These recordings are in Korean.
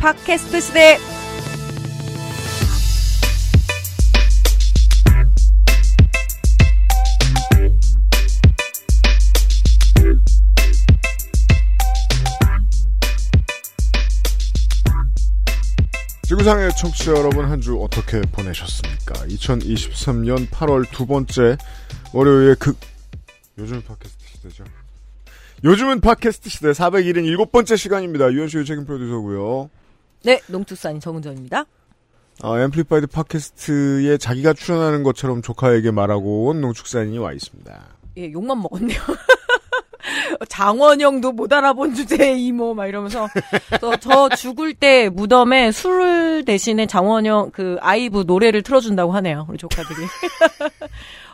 팟캐스트 시대. 지구상의 청취자 여러분 한 주 어떻게 보내셨습니까? 2023년 8월 두 번째 월요일의 극 요즘 팟캐스트 시대죠. 요즘은 팟캐스트 시대 477번째 시간입니다. 유현수의 책임 프로듀서고요. 네, 농축산인 정은정입니다. 아, Amplified 팟캐스트에 자기가 출연하는 것처럼 조카에게 말하고 온 농축산인이 와 있습니다. 예, 욕만 먹었네요. 장원영도 못 알아본 주제에 이모 막 이러면서 또저 죽을 때 무덤에 술 대신에 장원영 그 아이브 노래를 틀어준다고 하네요 우리 조카들이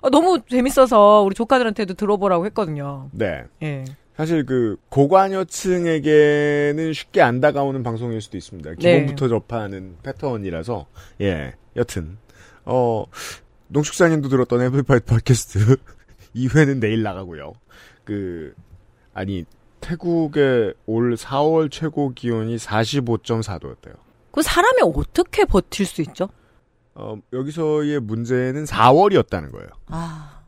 어, 너무 재밌어서 우리 조카들한테도 들어보라고 했거든요. 네. 예. 사실 그 고관여층에게는 쉽게 안 다가오는 방송일 수도 있습니다. 기본부터 접하는 패턴이라서 예 여튼 어 농축산인도 들었던 Amplified 팟캐스트 2회는 내일 나가고요. 그 아니 태국의 올 4월 최고 기온이 45.4도였대요. 그 사람이 어떻게 버틸 수 있죠? 어 여기서의 문제는 4월이었다는 거예요. 아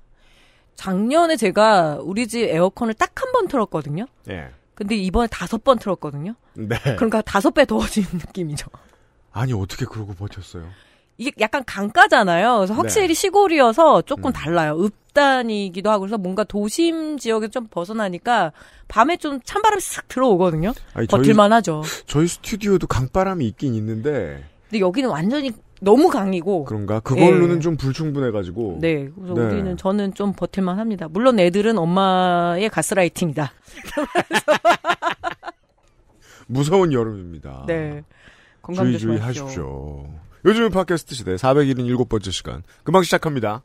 작년에 제가 우리 집 에어컨을 딱 한 번 틀었거든요. 예. 근데 이번에 다섯 번 틀었거든요. 네. 그러니까 다섯 배 더워지는 느낌이죠. 아니 어떻게 그러고 버텼어요? 이게 약간 강가잖아요. 그래서 확실히 네. 시골이어서 조금 음. 달라요. 읍단이기도 하고 그래서 뭔가 도심 지역에 좀 벗어나니까 밤에 좀 찬바람이 쓱 들어오거든요. 아니 버틸만 하죠. 저희 스튜디오도 강바람이 있긴 있는데 근데 여기는 완전히 너무 강이고. 그런가? 그걸로는 예. 좀 불충분해가지고. 네. 그래서 네. 우리는 저는 좀 버틸만 합니다. 물론 애들은 엄마의 가스라이팅이다. 무서운 여름입니다. 네. 건강 주의 주의 조심하십시오. 하십시오. 요즘 팟캐스트 시대 477번째 시간. 금방 시작합니다.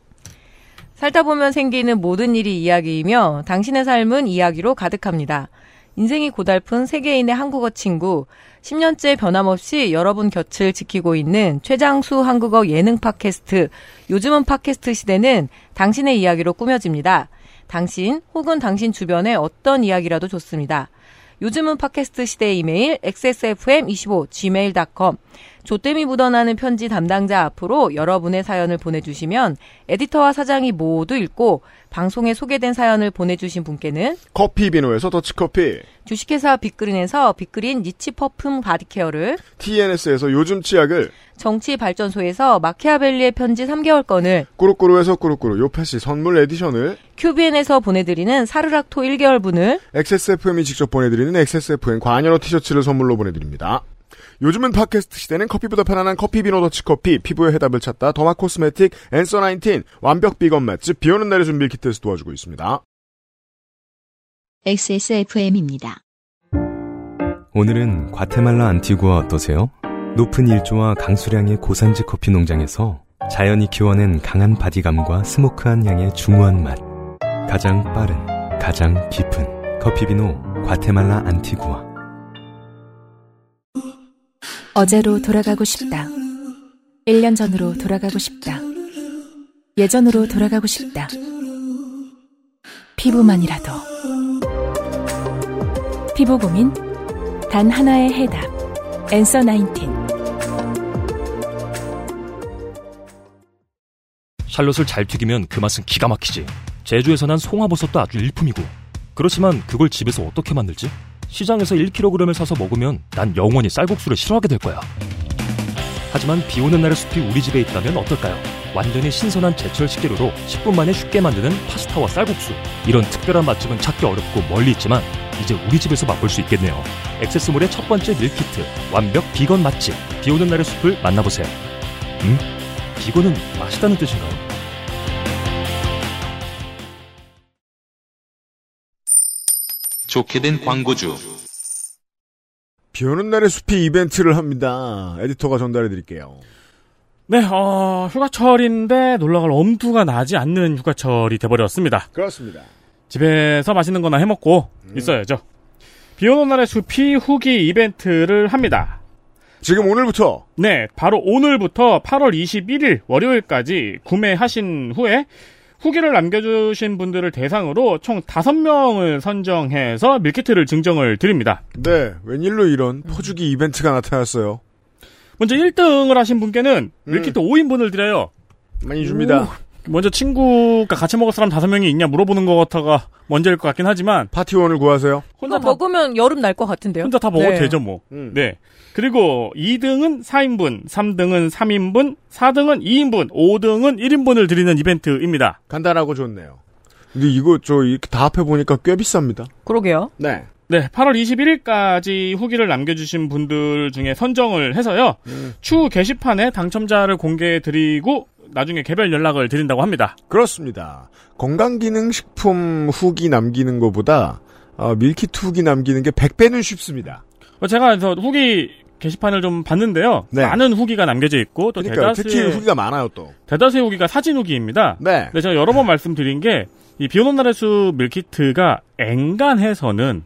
살다 보면 생기는 모든 일이 이야기이며 당신의 삶은 이야기로 가득합니다. 인생이 고달픈 세계인의 한국어 친구, 10년째 변함없이 여러분 곁을 지키고 있는 최장수 한국어 예능 팟캐스트, 요즘은 팟캐스트 시대는 당신의 이야기로 꾸며집니다. 당신 혹은 당신 주변의 어떤 이야기라도 좋습니다. 요즘은 팟캐스트 시대 이메일 xsfm25 gmail.com 조땜이 묻어나는 편지 담당자 앞으로 여러분의 사연을 보내주시면 에디터와 사장이 모두 읽고 방송에 소개된 사연을 보내주신 분께는 커피 비노에서 더치커피, 주식회사 빅그린에서 빅그린 niche perfume body care를 TNS에서 요즘 치약을, 정치발전소에서 마키아벨리의 편지 3개월권을 꾸루꾸루에서 꾸루꾸루 요패시 선물 edition을, 큐비엔에서 보내드리는 사르락토 1개월분을 XSFM이 직접 보내드리는 XSFM 관여로 티셔츠를 선물로 보내드립니다. 요즘은 팟캐스트 시대는 커피보다 편안한 커피 비노 더치커피, 피부의 해답을 찾다 derma cosmetic, Answer 19, 완벽 비건 맛집, 비오는 날의 준비 키트에서 도와주고 있습니다. XSFM입니다. 오늘은 과테말라 안티구아 어떠세요? 높은 일조와 강수량의 고산지 커피 농장에서 자연이 키워낸 강한 바디감과 스모크한 향의 중후한 맛. 가장 빠른, 가장 깊은 커피 비노 과테말라 안티구아. 어제로 돌아가고 싶다. 1년 전으로 돌아가고 싶다. 예전으로 돌아가고 싶다. 피부만이라도. 피부 고민? 단 하나의 해답. 엔서 19. 샬롯을 잘 튀기면 그 맛은 기가 막히지. 제주에서 난 송화버섯도 아주 일품이고. 그렇지만 그걸 집에서 어떻게 만들지? 시장에서 1kg을 사서 먹으면 난 영원히 쌀국수를 싫어하게 될 거야. 하지만 비 오는 날의 숲이 우리 집에 있다면 어떨까요? 완전히 신선한 제철 식재료로 10분 만에 쉽게 만드는 파스타와 쌀국수. 이런 특별한 맛집은 찾기 어렵고 멀리 있지만 이제 우리 집에서 맛볼 수 있겠네요. 액세스몰의 첫 번째 밀키트, 완벽 비건 맛집. 비 오는 날의 숲을 만나보세요. 음? 비건은 맛있다는 뜻인가요? 좋게 된 광고주. 비 오는 날의 숲이 이벤트를 합니다. 에디터가 전달해 드릴게요. 네, 어, 휴가철인데 놀러 갈 엄두가 나지 않는 휴가철이 돼버렸습니다. 그렇습니다. 집에서 맛있는 거나 해먹고 있어야죠. 비 오는 날의 숲이 후기 이벤트를 합니다. 지금 오늘부터 네, 바로 오늘부터 8월 21일 월요일까지 구매하신 후에 후기를 남겨주신 분들을 대상으로 총 5명을 선정해서 밀키트를 증정을 드립니다. 네 웬일로 이런 퍼주기 이벤트가 나타났어요. 먼저 1등을 하신 분께는 음. 밀키트 5인분을 드려요. 많이 줍니다. 먼저 친구가 같이 먹을 사람 5명이 있냐 물어보는 것 같아가 먼저일 것 같긴 하지만 파티원을 구하세요. 혼자 혼자 다, 먹으면 여름 날 것 같은데요. 혼자 다 먹어도 네. 되죠 뭐. 음. 네. 그리고 2등은 4인분, 3등은 3인분, 4등은 2인분, 5등은 1인분을 드리는 이벤트입니다. 간단하고 좋네요. 근데 이거 저 이렇게 다 합해 보니까 꽤 비쌉니다. 그러게요. 네. 네, 8월 21일까지 후기를 남겨주신 분들 중에 선정을 해서요. 음. 추후 게시판에 당첨자를 공개해드리고 나중에 개별 연락을 드린다고 합니다. 그렇습니다. 건강기능식품 후기 남기는 것보다 어, 밀키트 후기 남기는 게 100배는 쉽습니다. 제가 그래서 후기 게시판을 좀 봤는데요. 네. 많은 후기가 남겨져 있고 또 그러니까 대다수의, 특히 후기가 많아요 또. 대다수의 후기가 사진 후기입니다. 네. 네, 제가 여러 번 말씀드린 게, 이 비오는 날의 숲 밀키트가 엔간해서는,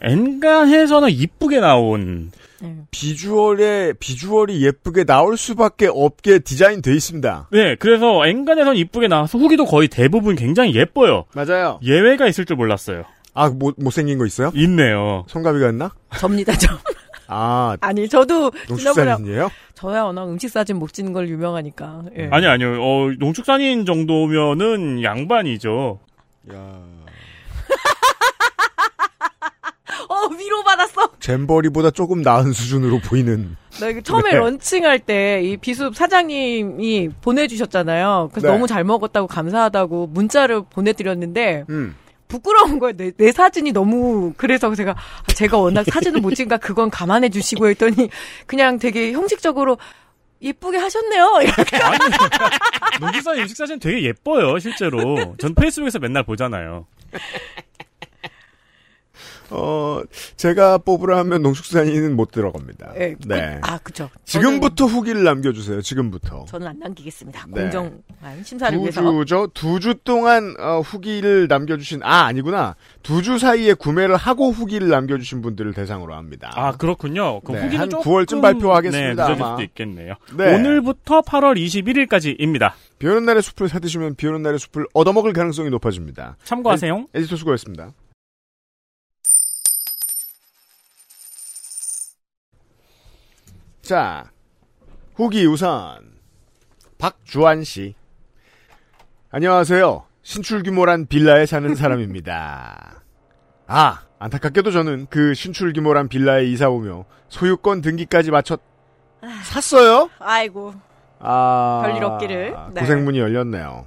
엔간해서는 이쁘게 나온, 네. 비주얼에 비주얼이 예쁘게 나올 수밖에 없게 디자인 돼 있습니다. 네, 그래서 엔간해서는 이쁘게 나와서 후기도 거의 대부분 굉장히 예뻐요. 맞아요. 예외가 있을 줄 몰랐어요. 아, 못, 못생긴 거 있어요? 있네요. 성가비가 있나? 접니다, 저. 아, 아니, 저도 농축산인이에요? 저야 워낙 음식 사진 못 찍는 걸 유명하니까. 예. 아니, 아니요. 어, 농축산인 정도면은 양반이죠. 야 어, 위로받았어. 잼버리보다 조금 나은 수준으로 보이는. 나 이거 처음에 네. 런칭할 때 이 비숲 사장님이 보내주셨잖아요. 그래서 네. 너무 잘 먹었다고 감사하다고 문자를 보내드렸는데 음. 부끄러운 거예요. 내, 내 사진이 너무 그래서 제가 아, 제가 워낙 사진을 못 찍으니까 그건 감안해 주시고 했더니 그냥 되게 형식적으로 예쁘게 하셨네요. 이렇게. 농축산 음식 사진 되게 예뻐요, 실제로. 전 페이스북에서 맨날 보잖아요. 어, 제가 뽑으라 하면 농축산인은 못 들어갑니다. 예, 네. 그- 아, 그죠. 지금부터 후기를 남겨주세요. 지금부터. 저는 안 남기겠습니다. 네. 공정한 심사를 두 위해서. 주죠. 두 주 동안 어, 후기를 남겨주신 아 아니구나. 두 주 사이에 구매를 하고 후기를 남겨주신 분들을 대상으로 합니다. 아, 그렇군요. 그 네, 후기는 한 조금 9월쯤 발표하겠습니다, 네, 늦어질. 수도 있겠네요. 네. 오늘부터 8월 21일까지입니다. 비오는 날의 숲을 사드시면 비오는 날의 숲을 얻어먹을 가능성이 높아집니다. 참고하세요. 에디터 수고했습니다. 자, 후기 우선 박주환 씨. 안녕하세요. 신출 규모란 빌라에 사는 사람입니다. 아, 안타깝게도 저는 그 신출 규모란 빌라에 이사 오며 소유권 등기까지 마쳤 샀어요? 아이고. 아, 별일 없기를. 네. 고생문이 열렸네요.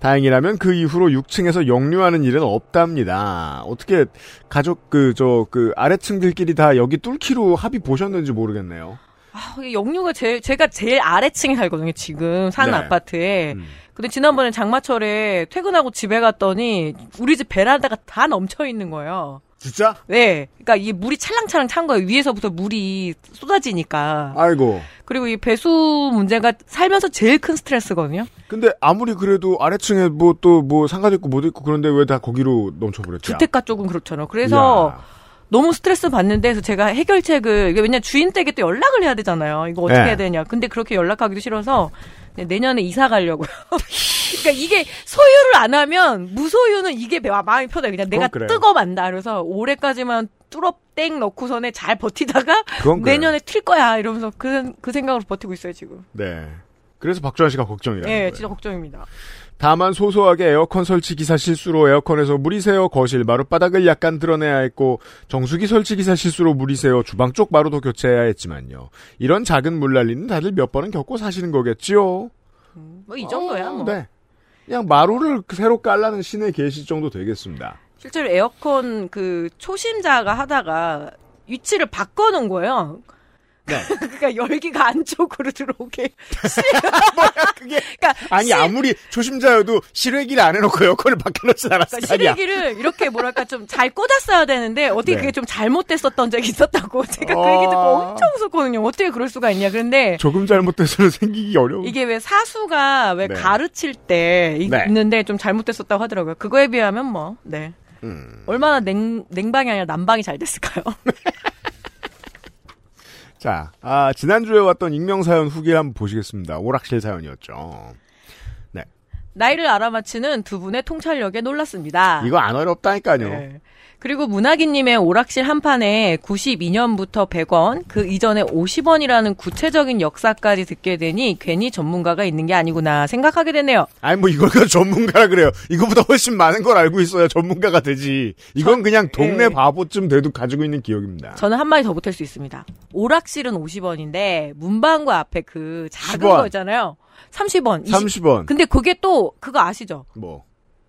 다행이라면 그 이후로 6층에서 역류하는 일은 없답니다. 어떻게 가족 그 저그 아래층들끼리 다 여기 뚫기로 합의 보셨는지 모르겠네요. 아, 역류가 제, 제가 제일 아래층에 살거든요, 지금 사는 네. 아파트에. 음. 근데 지난번에 장마철에 퇴근하고 집에 갔더니 우리 집 베란다가 다 넘쳐 있는 거예요. 진짜? 네. 그러니까 이 물이 찰랑찰랑 찬 거예요. 위에서부터 물이 쏟아지니까. 아이고. 그리고 이 배수 문제가 살면서 제일 큰 스트레스거든요. 근데 아무리 그래도 아래층에 뭐 또뭐 상가도 있고 뭐도 있고 그런데 왜 다 거기로 넘쳐버렸지? 주택가 쪽은 그렇잖아요. 그래서 이야. 너무 스트레스 받는데 그래서 제가 해결책을 이게 왜냐 면 주인 댁에 또 연락을 해야 되잖아요. 이거 어떻게 네. 해야 되냐. 근데 그렇게 연락하기도 싫어서 네, 내년에 이사 가려고요. 그러니까 이게 소유를 안 하면 무소유는 이게 마- 마음이 편해. 그냥 내가 그래요. 뜨거 만다. 그래서 올해까지만 뚫어 땡 넣고선에 잘 버티다가. 내년에 튈 거야 이러면서 그, 그 생각으로 버티고 있어요 지금. 네. 그래서 박주환 씨가 걱정이라는 예, 거예요. 진짜 걱정입니다. 다만 소소하게 에어컨 설치 기사 실수로 에어컨에서 물이 새어 거실 마룻바닥을 약간 드러내야 했고 정수기 설치 기사 실수로 물이 새어 주방 쪽 마루도 교체해야 했지만요. 이런 작은 물난리는 다들 몇 번은 겪고 사시는 거겠지요. 뭐이 정도야 뭐. 네. 그냥 마루를 새로 깔라는 신의 계시 정도 되겠습니다. 실제로 에어컨 그 초심자가 하다가 위치를 바꿔놓은 거예요. 네. 그러니까 열기가 안쪽으로 들어오게. 뭐야 그게? 그러니까 아니 실- 아무리 초심자여도 실외기를 안 해놓고 에어컨을 밖에놓진 않았을 그러니까 거. 실외기를 이렇게 뭐랄까 좀 잘 꽂았어야 되는데 어떻게 네. 그게 좀 잘못됐었던 적이 있었다고 제가 그 어. 얘기 듣고 엄청 웃었거든요. 어떻게 그럴 수가 있냐. 그런데 조금 잘못돼서는 생기기 어려운. 이게 왜 사수가 왜 네. 가르칠 때 이- 네. 있는데 좀 잘못됐었다고 하더라고요. 그거에 비하면 뭐, 네. 음. 얼마나 냉, 냉방이 아니라 난방이 잘 됐을까요? 자, 아, 지난주에 왔던 익명사연 후기를 한번 보시겠습니다. 오락실 사연이었죠. 나이를 알아맞히는 두 분의 통찰력에 놀랐습니다. 이거 안 어렵다니까요. 네. 그리고 문학인님의 오락실 한 판에 92년부터 100원, 그 이전에 50원이라는 구체적인 역사까지 듣게 되니 괜히 전문가가 있는 게 아니구나 생각하게 되네요. 아니, 뭐, 이걸 전문가라 그래요. 이거보다 훨씬 많은 걸 알고 있어야 전문가가 되지. 이건 그냥 동네 예. 바보쯤 돼도 가지고 있는 기억입니다. 저는 한 마디 더 보탤 수 있습니다. 오락실은 50원인데 문방구 앞에 그 작은 10원. 거 있잖아요. 30원. 30원. 근데 그게 또 그거 아시죠? 뭐.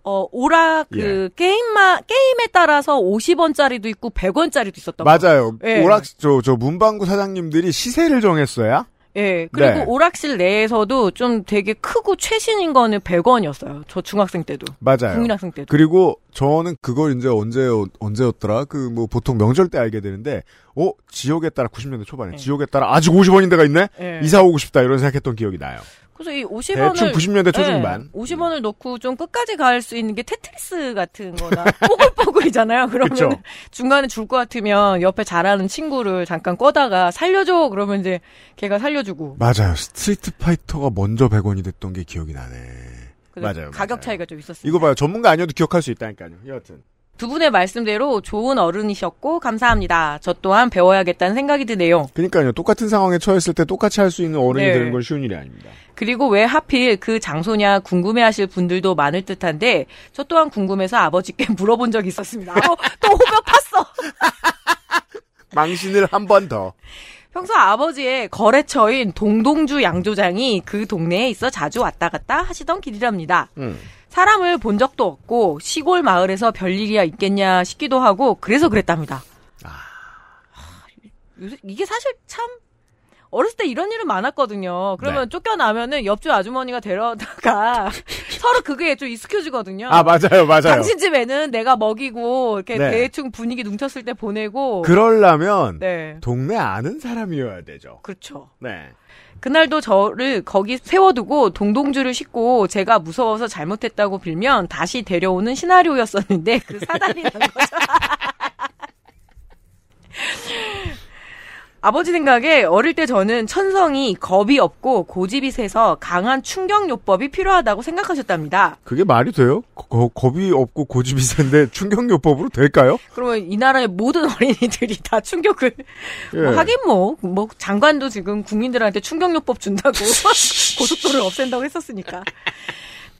어 오락 예. 그 게임마 게임에 따라서 50원짜리도 있고 100원짜리도 있었던 거. 맞아요. 예. 오락, 저, 저, 문방구 사장님들이 시세를 정했어야? 예. 그리고 네. 오락실 내에서도 좀 되게 크고 최신인 거는 100원이었어요. 저 중학생 때도. 맞아요. 국민학생 때도. 그리고 저는 그걸 이제 언제 언제였더라? 그 뭐 보통 명절 때 알게 되는데, 어 지역에 따라 90년대 초반에 네. 지역에 따라 아직 50원인 데가 있네. 예. 이사 오고 싶다 이런 생각했던 기억이 나요. 그래서 이 50원을 대충 90년대 초중반. 50원을 넣고 좀 끝까지 갈 수 있는 게 테트리스 같은 거나 뽀글뽀글이잖아요. 그러면. 중간에 줄 것 같으면 옆에 잘하는 친구를 잠깐 꺼다가 살려줘. 그러면 이제 걔가 살려주고. 맞아요. 스트리트 파이터가 먼저 100원이 됐던 게 기억이 나네. 맞아요, 가격 맞아요. 차이가 좀 있었어요. 이거 봐요. 전문가 아니어도 기억할 수 있다니까요. 여하튼. 두 분의 말씀대로 좋은 어른이셨고 감사합니다. 저 또한 배워야겠다는 생각이 드네요. 그러니까요. 똑같은 상황에 처했을 때 똑같이 할 수 있는 어른이 네. 되는 건 쉬운 일이 아닙니다. 그리고 왜 하필 그 장소냐 궁금해하실 분들도 많을 듯한데 저 또한 궁금해서 아버지께 물어본 적이 있었습니다. 또, 또 후벼 팠어. 망신을 한 번 더. 평소 아버지의 거래처인 동동주 양조장이 그 동네에 있어 자주 왔다 갔다 하시던 길이랍니다. 음. 사람을 본 적도 없고 시골 마을에서 별일이야 있겠냐 싶기도 하고 그래서 그랬답니다. 하, 요새 이게 사실 참 어렸을 때 이런 일은 많았거든요. 그러면 네. 쫓겨나면은 옆집 아주머니가 데려다가 서로 그게 좀 익숙해지거든요. 아 맞아요, 맞아요. 당신 집에는 내가 먹이고 이렇게 네. 대충 분위기 뭉쳤을 때 보내고 그러려면 네. 동네 아는 사람이어야 되죠. 그렇죠. 네. 그날도 저를 거기 세워두고 동동주를 싣고 제가 무서워서 잘못했다고 빌면 다시 데려오는 시나리오였었는데 그 사단이 난 거죠. 아버지 생각에 어릴 때 저는 천성이 겁이 없고 고집이 세서 강한 충격요법이 필요하다고 생각하셨답니다. 그게 말이 돼요? 거- 겁이 없고 고집이 센데 충격요법으로 될까요? 그러면 이 나라의 모든 어린이들이 다 충격을 예. 뭐 하긴 뭐, 뭐, 장관도 지금 국민들한테 충격요법 준다고 고속도로를 없앤다고 했었으니까.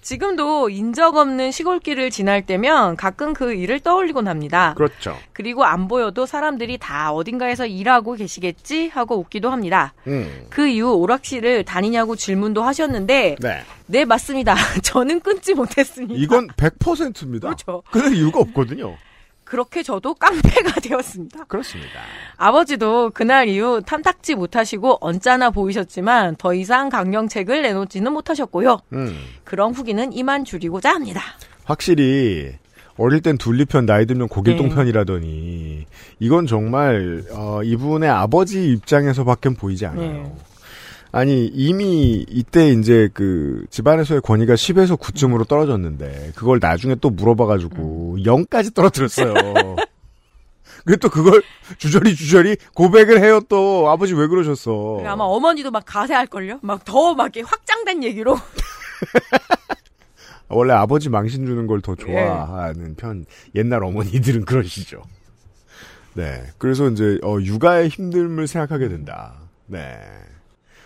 지금도 인적 없는 시골길을 지날 때면 가끔 그 일을 떠올리곤 합니다. 그렇죠. 그리고 안 보여도 사람들이 다 어딘가에서 일하고 계시겠지 하고 웃기도 합니다. 음. 그 이후 오락실을 다니냐고 질문도 하셨는데, 네. 네, 맞습니다. 저는 끊지 못했습니다. 이건 100%입니다. 그렇죠. 끊을 이유가 없거든요. 그렇게 저도 깡패가 되었습니다. 그렇습니다. 아버지도 그날 이후 탐탁지 못하시고 언짢아 보이셨지만 더 이상 강령책을 내놓지는 못하셨고요. 음. 그런 후기는 이만 줄이고자 합니다. 확실히 어릴 땐 둘리편 나이 들면 고길동 네. 편이라더니 이건 정말 어, 이분의 아버지 입장에서밖엔 보이지 않아요. 네. 아니 이미 이때 이제 그 집안에서의 권위가 10에서 9쯤으로 떨어졌는데 그걸 나중에 또 물어봐가지고 0까지 떨어뜨렸어요. 그리고 또 그걸 주저리 주저리 고백을 해요 또 아버지 왜 그러셨어? 아마 어머니도 막 가세할 걸요? 막 더막 이렇게 확장된 얘기로. 원래 아버지 망신 주는 걸 예. 더 좋아하는 편 옛날 어머니들은 그러시죠. 네. 그래서 이제 어, 육아의 힘듦을 생각하게 된다. 네.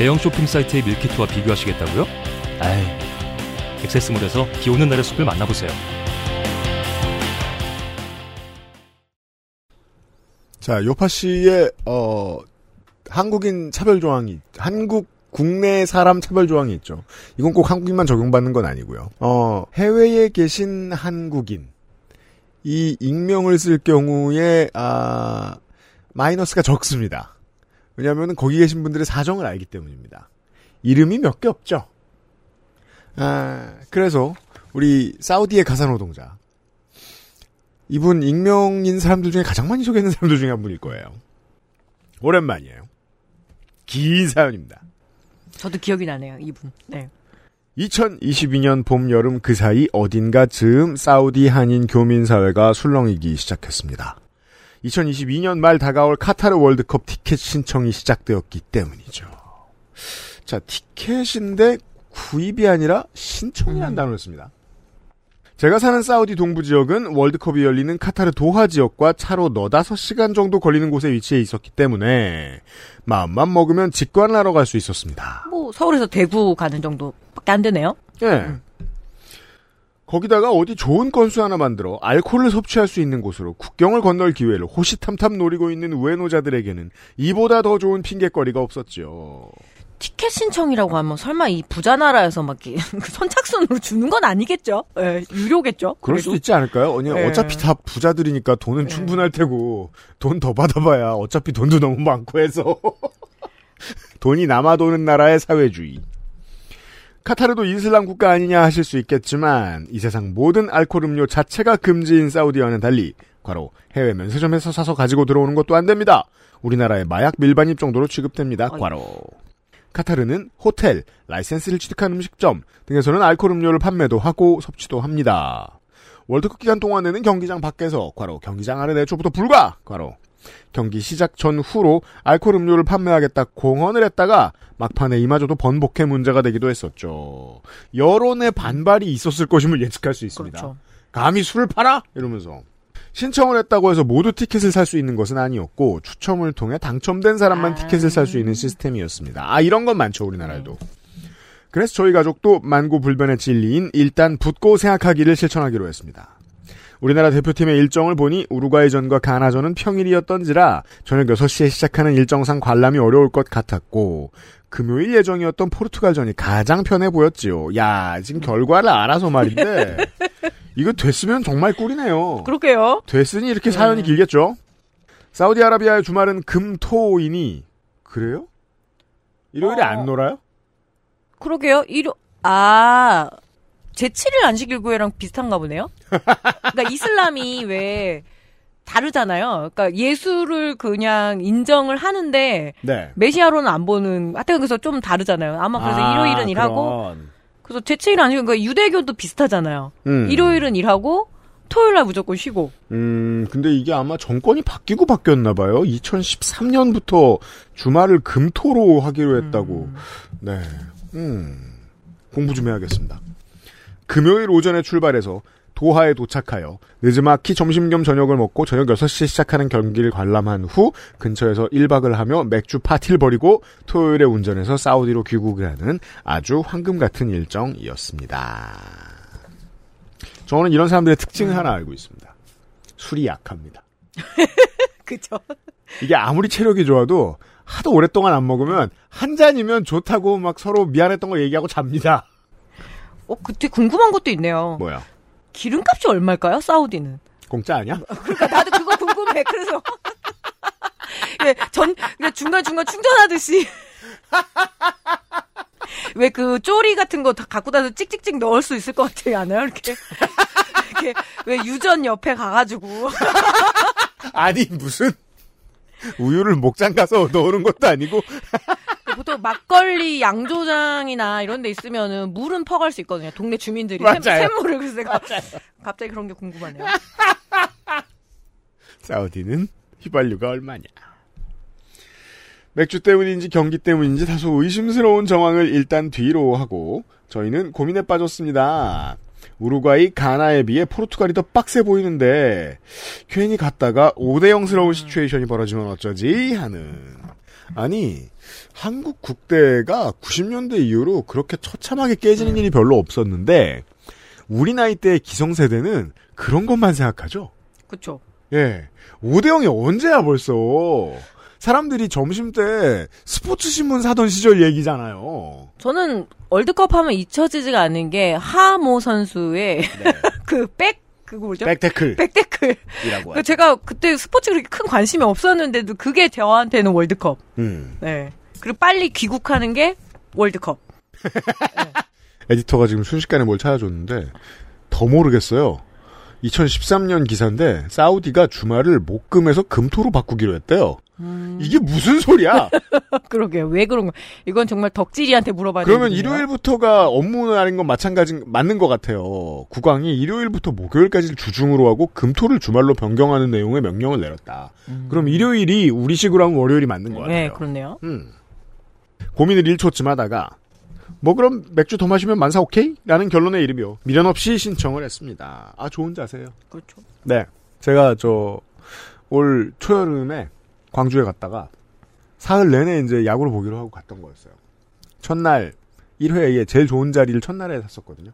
대형 쇼핑 사이트의 밀키트와 비교하시겠다고요? 아이, 액세스몰에서 비 오는 날의 숲을 만나보세요. 자, 요파 씨의 어 한국인 차별 조항이 한국 국내 사람 차별 조항이 있죠. 이건 꼭 한국인만 적용받는 건 아니고요. 어, 해외에 계신 한국인 이 익명을 쓸 경우에 아 마이너스가 적습니다. 왜냐하면 거기 계신 분들의 사정을 알기 때문입니다. 이름이 몇 개 없죠. 아, 그래서 우리 사우디의 가사 노동자 이분 익명인 사람들 중에 가장 많이 소개하는 사람들 중에 한 분일 거예요. 오랜만이에요. 긴 사연입니다. 저도 기억이 나네요, 이분. 네. 2022년 봄, 여름 그 사이 어딘가 즈음 사우디 한인 교민 사회가 술렁이기 시작했습니다. 2022년 말 다가올 카타르 월드컵 티켓 신청이 시작되었기 때문이죠. 자, 티켓인데 구입이 아니라 신청이라는 음. 단어를 씁니다. 제가 사는 사우디 동부 지역은 월드컵이 열리는 카타르 도하 지역과 차로 너다섯 시간 정도 걸리는 곳에 위치해 있었기 때문에 마음만 먹으면 직관을 하러 갈 수 있었습니다. 뭐 서울에서 대구 가는 정도밖에 안 되네요. 예. 거기다가 어디 좋은 건수 하나 만들어 알코올을 섭취할 수 있는 곳으로 국경을 건널 기회를 호시탐탐 노리고 있는 우에노자들에게는 이보다 더 좋은 핑계거리가 없었죠. 티켓 신청이라고 하면 설마 이 부자 나라에서 막 그 선착순으로 주는 건 아니겠죠? 예, 유료겠죠? 그럴 그래도? 수도 있지 않을까요? 아니, 예. 어차피 다 부자들이니까 돈은 예. 충분할 테고 돈 더 받아봐야 어차피 돈도 너무 많고 해서 돈이 남아도는 나라의 사회주의. 카타르도 이슬람 국가 아니냐 하실 수 있겠지만 이 세상 모든 알코올 음료 자체가 금지인 사우디와는 달리 과로 해외 면세점에서 사서 가지고 들어오는 것도 안 됩니다. 우리나라의 마약 밀반입 정도로 취급됩니다. 과로. 카타르는 호텔, 라이센스를 취득한 음식점 등에서는 알코올 음료를 판매도 하고 섭취도 합니다. 월드컵 기간 동안에는 경기장 밖에서 과로 경기장 안에 내초부터 불가 과로 경기 시작 전후로 알코올 음료를 판매하겠다 공언을 했다가 막판에 이마저도 번복해 문제가 되기도 했었죠. 여론의 반발이 있었을 것임을 예측할 수 있습니다. 그렇죠. 감히 술을 팔아? 이러면서. 신청을 했다고 해서 모두 티켓을 살 수 있는 것은 아니었고 추첨을 통해 당첨된 사람만 아. 티켓을 살 수 있는 시스템이었습니다. 아 이런 건 많죠 우리나라에도. 그래서 저희 가족도 만고불변의 진리인 일단 붙고 생각하기를 실천하기로 했습니다. 우리나라 대표팀의 일정을 보니 우루과이전과 가나전은 평일이었던지라 저녁 6시에 시작하는 일정상 관람이 어려울 것 같았고 금요일 예정이었던 포르투갈전이 가장 편해 보였지요. 야 지금 결과를 알아서 말인데 이거 됐으면 정말 꿀이네요. 그렇게요. 됐으니 이렇게 사연이 네. 길겠죠. 사우디아라비아의 주말은 금토이니 그래요? 일요일에 어. 안 놀아요? 그러게요. 일요 아 제7일 안식일 구회랑 비슷한가 보네요. 그러니까 이슬람이 왜 다르잖아요. 그러니까 예수를 그냥 인정을 하는데 네. 메시아로는 안 보는 하여튼 그래서 좀 다르잖아요. 아마 그래서 아, 일요일은 일하고. 그래서 제7일 안식일 그러니까 유대교도 비슷하잖아요. 음. 일요일은 일하고 토요일 날 무조건 쉬고. 음, 근데 이게 아마 정권이 바뀌고 바뀌었나 봐요. 2013년부터 주말을 금토로 하기로 했다고. 음. 네. 음. 공부 좀 해야겠습니다. 금요일 오전에 출발해서 도하에 도착하여 늦지막히 점심 겸 저녁을 먹고 저녁 6시에 시작하는 경기를 관람한 후 근처에서 1박을 하며 맥주 파티를 벌이고 토요일에 운전해서 사우디로 귀국을 하는 아주 황금 같은 일정이었습니다. 저는 이런 사람들의 특징을 하나 알고 있습니다. 술이 약합니다. 그죠. 이게 아무리 체력이 좋아도 하도 오랫동안 안 먹으면 한 잔이면 좋다고 막 서로 미안했던 거 얘기하고 잡니다. 어, 그때 궁금한 것도 있네요. 뭐야? 기름값이 얼마일까요? 사우디는. 공짜 아니야? 그러니까 나도 그거 궁금해. 그래서 예, 전 그냥 중간 중간 충전하듯이 왜 그 쪼리 같은 거 다 갖고 다서 찍찍찍 넣을 수 있을 것 같지 않아요? 이렇게 이렇게 왜 유전 옆에 가가지고 아니 무슨 우유를 목장 가서 넣는 것도 아니고 보통 막걸리 양조장이나 이런 데 있으면은 물은 퍼갈 수 있거든요. 동네 주민들이 맞아요. 샘, 샘물을 내가 갑자기 그런 게 궁금하네요. 사우디는 휘발유가 얼마냐? 맥주 때문인지 경기 때문인지 다소 의심스러운 정황을 일단 뒤로 하고 저희는 고민에 빠졌습니다. 우루과이, 가나에 비해 포르투갈이 더 빡세 보이는데 괜히 갔다가 5대 0스러운 시츄에이션이 벌어지면 어쩌지 하는 아니 한국 국대가 90년대 이후로 그렇게 처참하게 깨지는 일이 별로 없었는데 우리 나이 때 기성세대는 그런 것만 생각하죠. 그쵸. 예. 5대0이 언제야 벌써. 사람들이 점심 때 스포츠 신문 사던 시절 얘기잖아요. 저는 월드컵 하면 잊혀지지가 않는 게 하모 선수의 그 백, 그거 뭐죠? 백태클. 백태클. 이라고 제가 그때 스포츠 그렇게 큰 관심이 없었는데도 그게 저한테는 월드컵. 음. 네. 그리고 빨리 귀국하는 게 월드컵. 에디터가 지금 순식간에 뭘 찾아줬는데 더 모르겠어요. 2013년 기사인데 사우디가 주말을 목금에서 금토로 바꾸기로 했대요. 이게 무슨 소리야? 그러게요. 왜 그런 거? 이건 정말 덕질이한테 물어봐야 그러면 되거든요. 일요일부터가 업무 날인 건 마찬가지 맞는 것 같아요. 국왕이 일요일부터 목요일까지를 주중으로 하고 금토를 주말로 변경하는 내용의 명령을 내렸다. 그럼 일요일이 우리식으로 하면 월요일이 맞는 것 같아요. 네, 그렇네요. 음. 고민을 1초쯤 하다가 뭐 그럼 맥주 더 마시면 만사 오케이? 라는 결론에 이르며 미련 없이 신청을 했습니다. 아 좋은 자세요. 그렇죠. 네. 제가 저 올 초여름에 광주에 갔다가 사흘 내내 이제 야구를 보기로 하고 갔던 거였어요. 첫날 1회에 제일 좋은 자리를 첫날에 샀었거든요.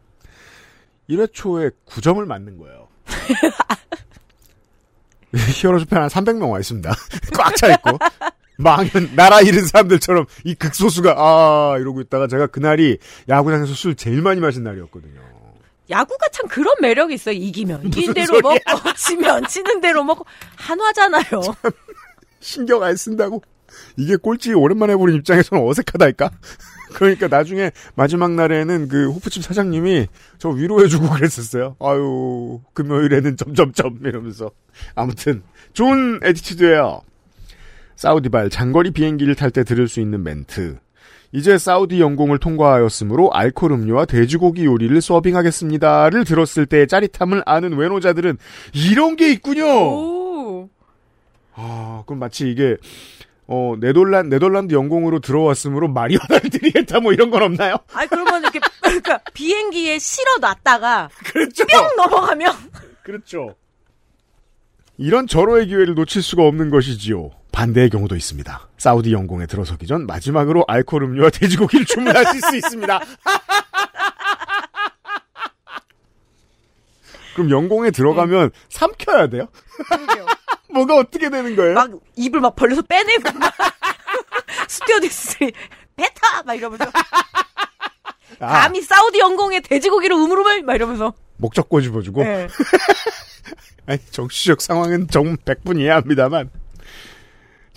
1회 초에 9점을 맞는 거예요. 히어로즈 팬한 300명 와 있습니다. 꽉 차 있고. 망연, 나라 잃은 사람들처럼 이 극소수가, 아, 이러고 있다가 제가 그날이 야구장에서 술 제일 많이 마신 날이었거든요. 야구가 참 그런 매력이 있어요. 이기면. 이긴 대로? 먹고, 지면 지는 대로 먹고. 한화잖아요. 신경 안 쓴다고. 이게 꼴찌 오랜만에 보는 입장에서는 어색하다니까? 그러니까 나중에 마지막 날에는 그 호프집 사장님이 저 위로해주고 그랬었어요. 아유, 금요일에는 점점점 이러면서. 아무튼, 좋은 attitude예요 사우디발 장거리 비행기를 탈 때 들을 수 있는 멘트. 이제 사우디 영공을 통과하였으므로 알코올 음료와 돼지고기 요리를 서빙하겠습니다를 들었을 때의 짜릿함을 아는 외노자들은 이런 게 있군요. 오. 아, 그럼 마치 이게 어 네덜란 네덜란드 영공으로 들어왔으므로 마리화나를 드리겠다 뭐 이런 건 없나요? 아니, 그러면 이렇게, 그러니까 비행기에 실어 놨다가 그렇죠. 뿅 넘어가면. 그렇죠. 이런 절호의 기회를 놓칠 수가 없는 것이지요. 반대의 경우도 있습니다. 사우디 영공에 들어서기 전 마지막으로 알코올 음료와 돼지고기를 주문하실 수 있습니다. 그럼 영공에 들어가면 삼켜야 돼요? 뭐가 어떻게 되는 거예요? 막 입을 막 벌려서 빼내고 막 스튜어디스들이 뱉어! 막 이러면서 아, 감히 사우디 영공에 돼지고기를 우물우물 막 이러면서 목젖 꼬집어주고 네. 아니, 정치적 상황은 정 100분 이해합니다만.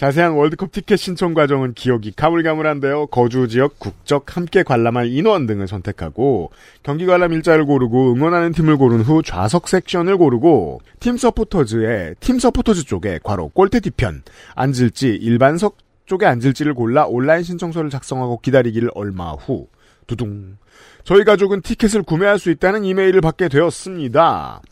자세한 월드컵 티켓 신청 과정은 기억이 가물가물한데요. 거주 지역, 국적, 함께 관람할 인원 등을 선택하고 경기 관람 일자를 고르고 응원하는 팀을 고른 후 좌석 섹션을 고르고 팀 서포터즈의 팀 서포터즈 쪽에 괄호 골대 뒤편 앉을지 일반석 쪽에 앉을지를 골라 온라인 신청서를 작성하고 기다리기를 얼마 후 두둥 저희 가족은 티켓을 구매할 수 있다는 이메일을 받게 되었습니다.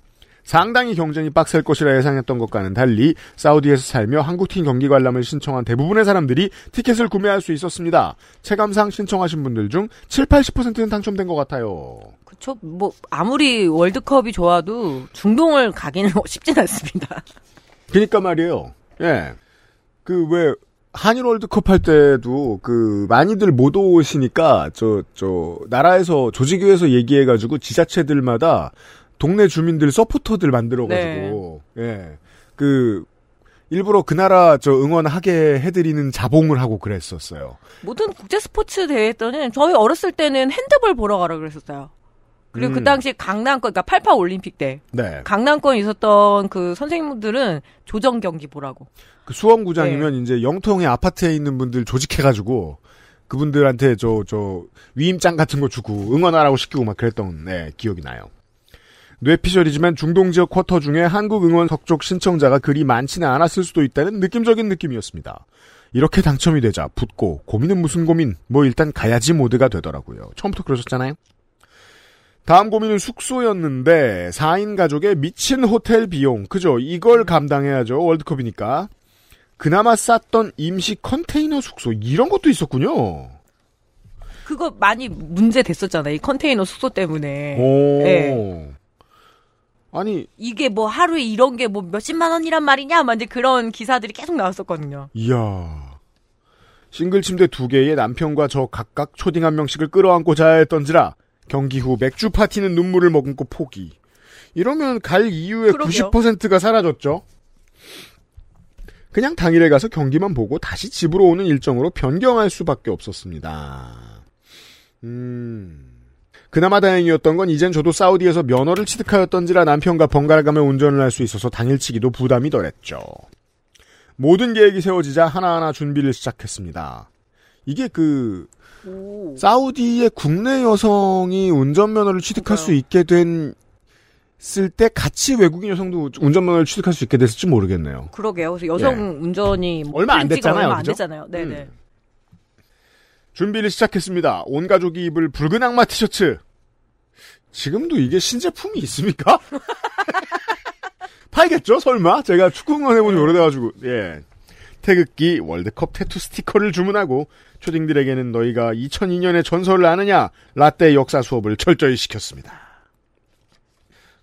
상당히 경쟁이 빡셀 것이라 예상했던 것과는 달리 사우디에서 살며 한국팀 경기 관람을 신청한 대부분의 사람들이 티켓을 구매할 수 있었습니다. 체감상 신청하신 분들 중 7, 80%는 당첨된 것 같아요. 그쵸 뭐 아무리 월드컵이 좋아도 중동을 가기는 쉽진 않습니다. 그니까 말이에요. 예. 그 왜 한일 월드컵 할 때도 그 많이들 못 오시니까 저 저 나라에서 조직위에서 얘기해 가지고 지자체들마다 동네 주민들 서포터들 만들어 가지고 예. 그 일부러 그 나라 저 응원하게 해드리는 자봉을 하고 그랬었어요. 모든 국제 스포츠 대회 때는 저희 어렸을 때는 핸드볼 보러 가라 그랬었어요. 그리고 그 음. 당시 강남권, 그러니까 88 올림픽 때 네. 강남권에 있었던 그 선생님들은 조정 경기 보라고. 그 수원구장이면 이제 영통의 아파트에 있는 분들 조직해가지고 그분들한테 저, 저, 위임장 같은 거 주고 응원하라고 시키고 막 그랬던, 네, 기억이 나요. 뇌피셜이지만 중동 지역 쿼터 중에 한국 응원 석쪽 신청자가 그리 많지는 않았을 수도 있다는 느낌적인 느낌이었습니다. 이렇게 당첨이 되자 붙고 고민은 무슨 고민? 뭐 일단 가야지 모드가 되더라고요. 처음부터 그러셨잖아요. 다음 고민은 숙소였는데 4인 가족의 미친 호텔 비용 그죠? 이걸 감당해야죠. 월드컵이니까. 그나마 쌌던 임시 컨테이너 숙소 이런 것도 있었군요. 그거 많이 문제 됐었잖아요. 이 컨테이너 숙소 때문에. 오. 네. 아니 이게 뭐 하루에 이런 게 뭐 몇십만 원이란 말이냐? 막 이제 그런 기사들이 계속 나왔었거든요. 이야. 싱글 침대 두 개에 남편과 저 각각 초딩 한 명씩을 끌어안고 자야 했던지라 경기 후 맥주 파티는 눈물을 머금고 포기. 이러면 갈 이유의 그러게요. 90%가 사라졌죠. 그냥 당일에 가서 경기만 보고 다시 집으로 오는 일정으로 변경할 수밖에 없었습니다. 음. 그나마 다행이었던 건 이젠 저도 사우디에서 면허를 취득하였던지라 남편과 번갈아 가며 운전을 할 수 있어서 당일치기도 부담이 덜했죠. 모든 계획이 세워지자 하나하나 준비를 시작했습니다. 이게 그 오. 사우디의 국내 여성이 운전면허를 취득할. 수 있게 됐을 때 같이 외국인 여성도 운전면허를 취득할 수 있게 됐을지 모르겠네요. 그러게요. 그래서 여성 운전이 뭐 예. 얼마 안 됐잖아요, 얼마 안 그죠? 됐잖아요. 네네. 음. 준비를 시작했습니다. 온 가족이 입을 붉은 악마 티셔츠. 지금도 이게 신제품이 있습니까? 팔겠죠? 설마? 제가 축구 응원해본 지 오래돼가지고, 예. 태극기 월드컵 태투 스티커를 주문하고 초딩들에게는 너희가 2002년의 전설을 아느냐 라떼 역사 수업을 철저히 시켰습니다.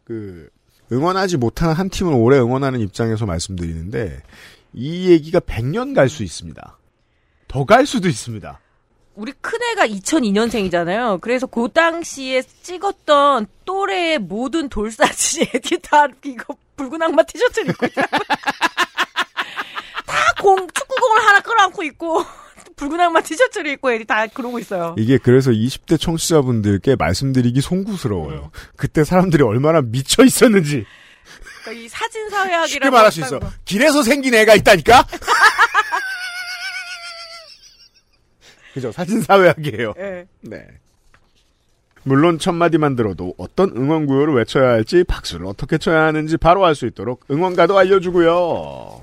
그 응원하지 못한 한 팀을 오래 응원하는 입장에서 말씀드리는데 이 얘기가 100년 갈 수 있습니다. 더 갈 수도 있습니다. 우리 큰애가 2002년생이잖아요. 그래서 그 당시에 찍었던 또래의 모든 돌사진이 애기 다 이거 붉은 악마 티셔츠를 입고 있어요. 다공 축구공을 하나 끌어안고 있고 붉은 악마 티셔츠를 입고 애들이 다 그러고 있어요. 이게 그래서 20대 청취자분들께 말씀드리기 송구스러워요. 그때 사람들이 얼마나 미쳐 있었는지 그러니까 이 사진 사회학이라고 쉽게 말할 수 있어. 한다고. 길에서 생긴 애가 있다니까? 그죠? 사진사회학이에요. 예. 네. 물론 첫 마디만 들어도 어떤 응원 구호를 외쳐야 할지 박수를 어떻게 쳐야 하는지 바로 알 수 있도록 응원가도 알려주고요.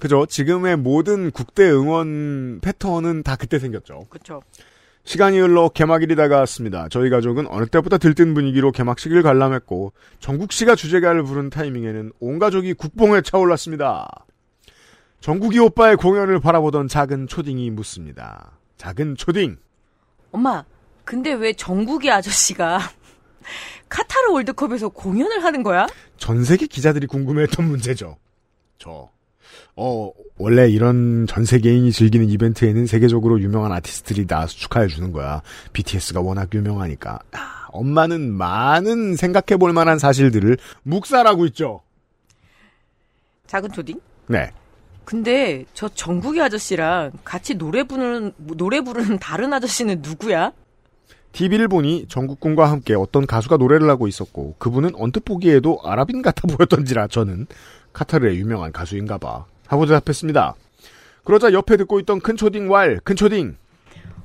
그죠? 지금의 모든 국대 응원 패턴은 다 그때 생겼죠. 그렇죠. 시간이 흘러 개막일이 다가왔습니다. 저희 가족은 어느 때보다 들뜬 분위기로 개막식을 관람했고 정국 씨가 주제가를 부른 타이밍에는 온 가족이 국뽕에 차올랐습니다. 정국이 오빠의 공연을 바라보던 작은 초딩이 묻습니다. 작은 초딩. 엄마, 근데 왜 정국이 아저씨가 카타르 월드컵에서 공연을 하는 거야? 전 세계 기자들이 궁금해했던 문제죠. 저. 어, 원래 이런 전 세계인이 즐기는 이벤트에는 세계적으로 유명한 아티스트들이 나와서 축하해 주는 거야. BTS가 워낙 유명하니까. 아, 엄마는 많은 생각해 볼 만한 사실들을 묵살하고 있죠. 작은 초딩? 네. 근데 저 정국이 아저씨랑 같이 노래 부르는 노래 부르는 다른 아저씨는 누구야? TV를 보니 전국군과 함께 어떤 가수가 노래를 하고 있었고 그분은 언뜻 보기에도 아랍인 같아 보였던지라 저는 카타르의 유명한 가수인가 봐 하고 대답했습니다. 그러자 옆에 듣고 있던 큰 초딩 왈, 큰 초딩.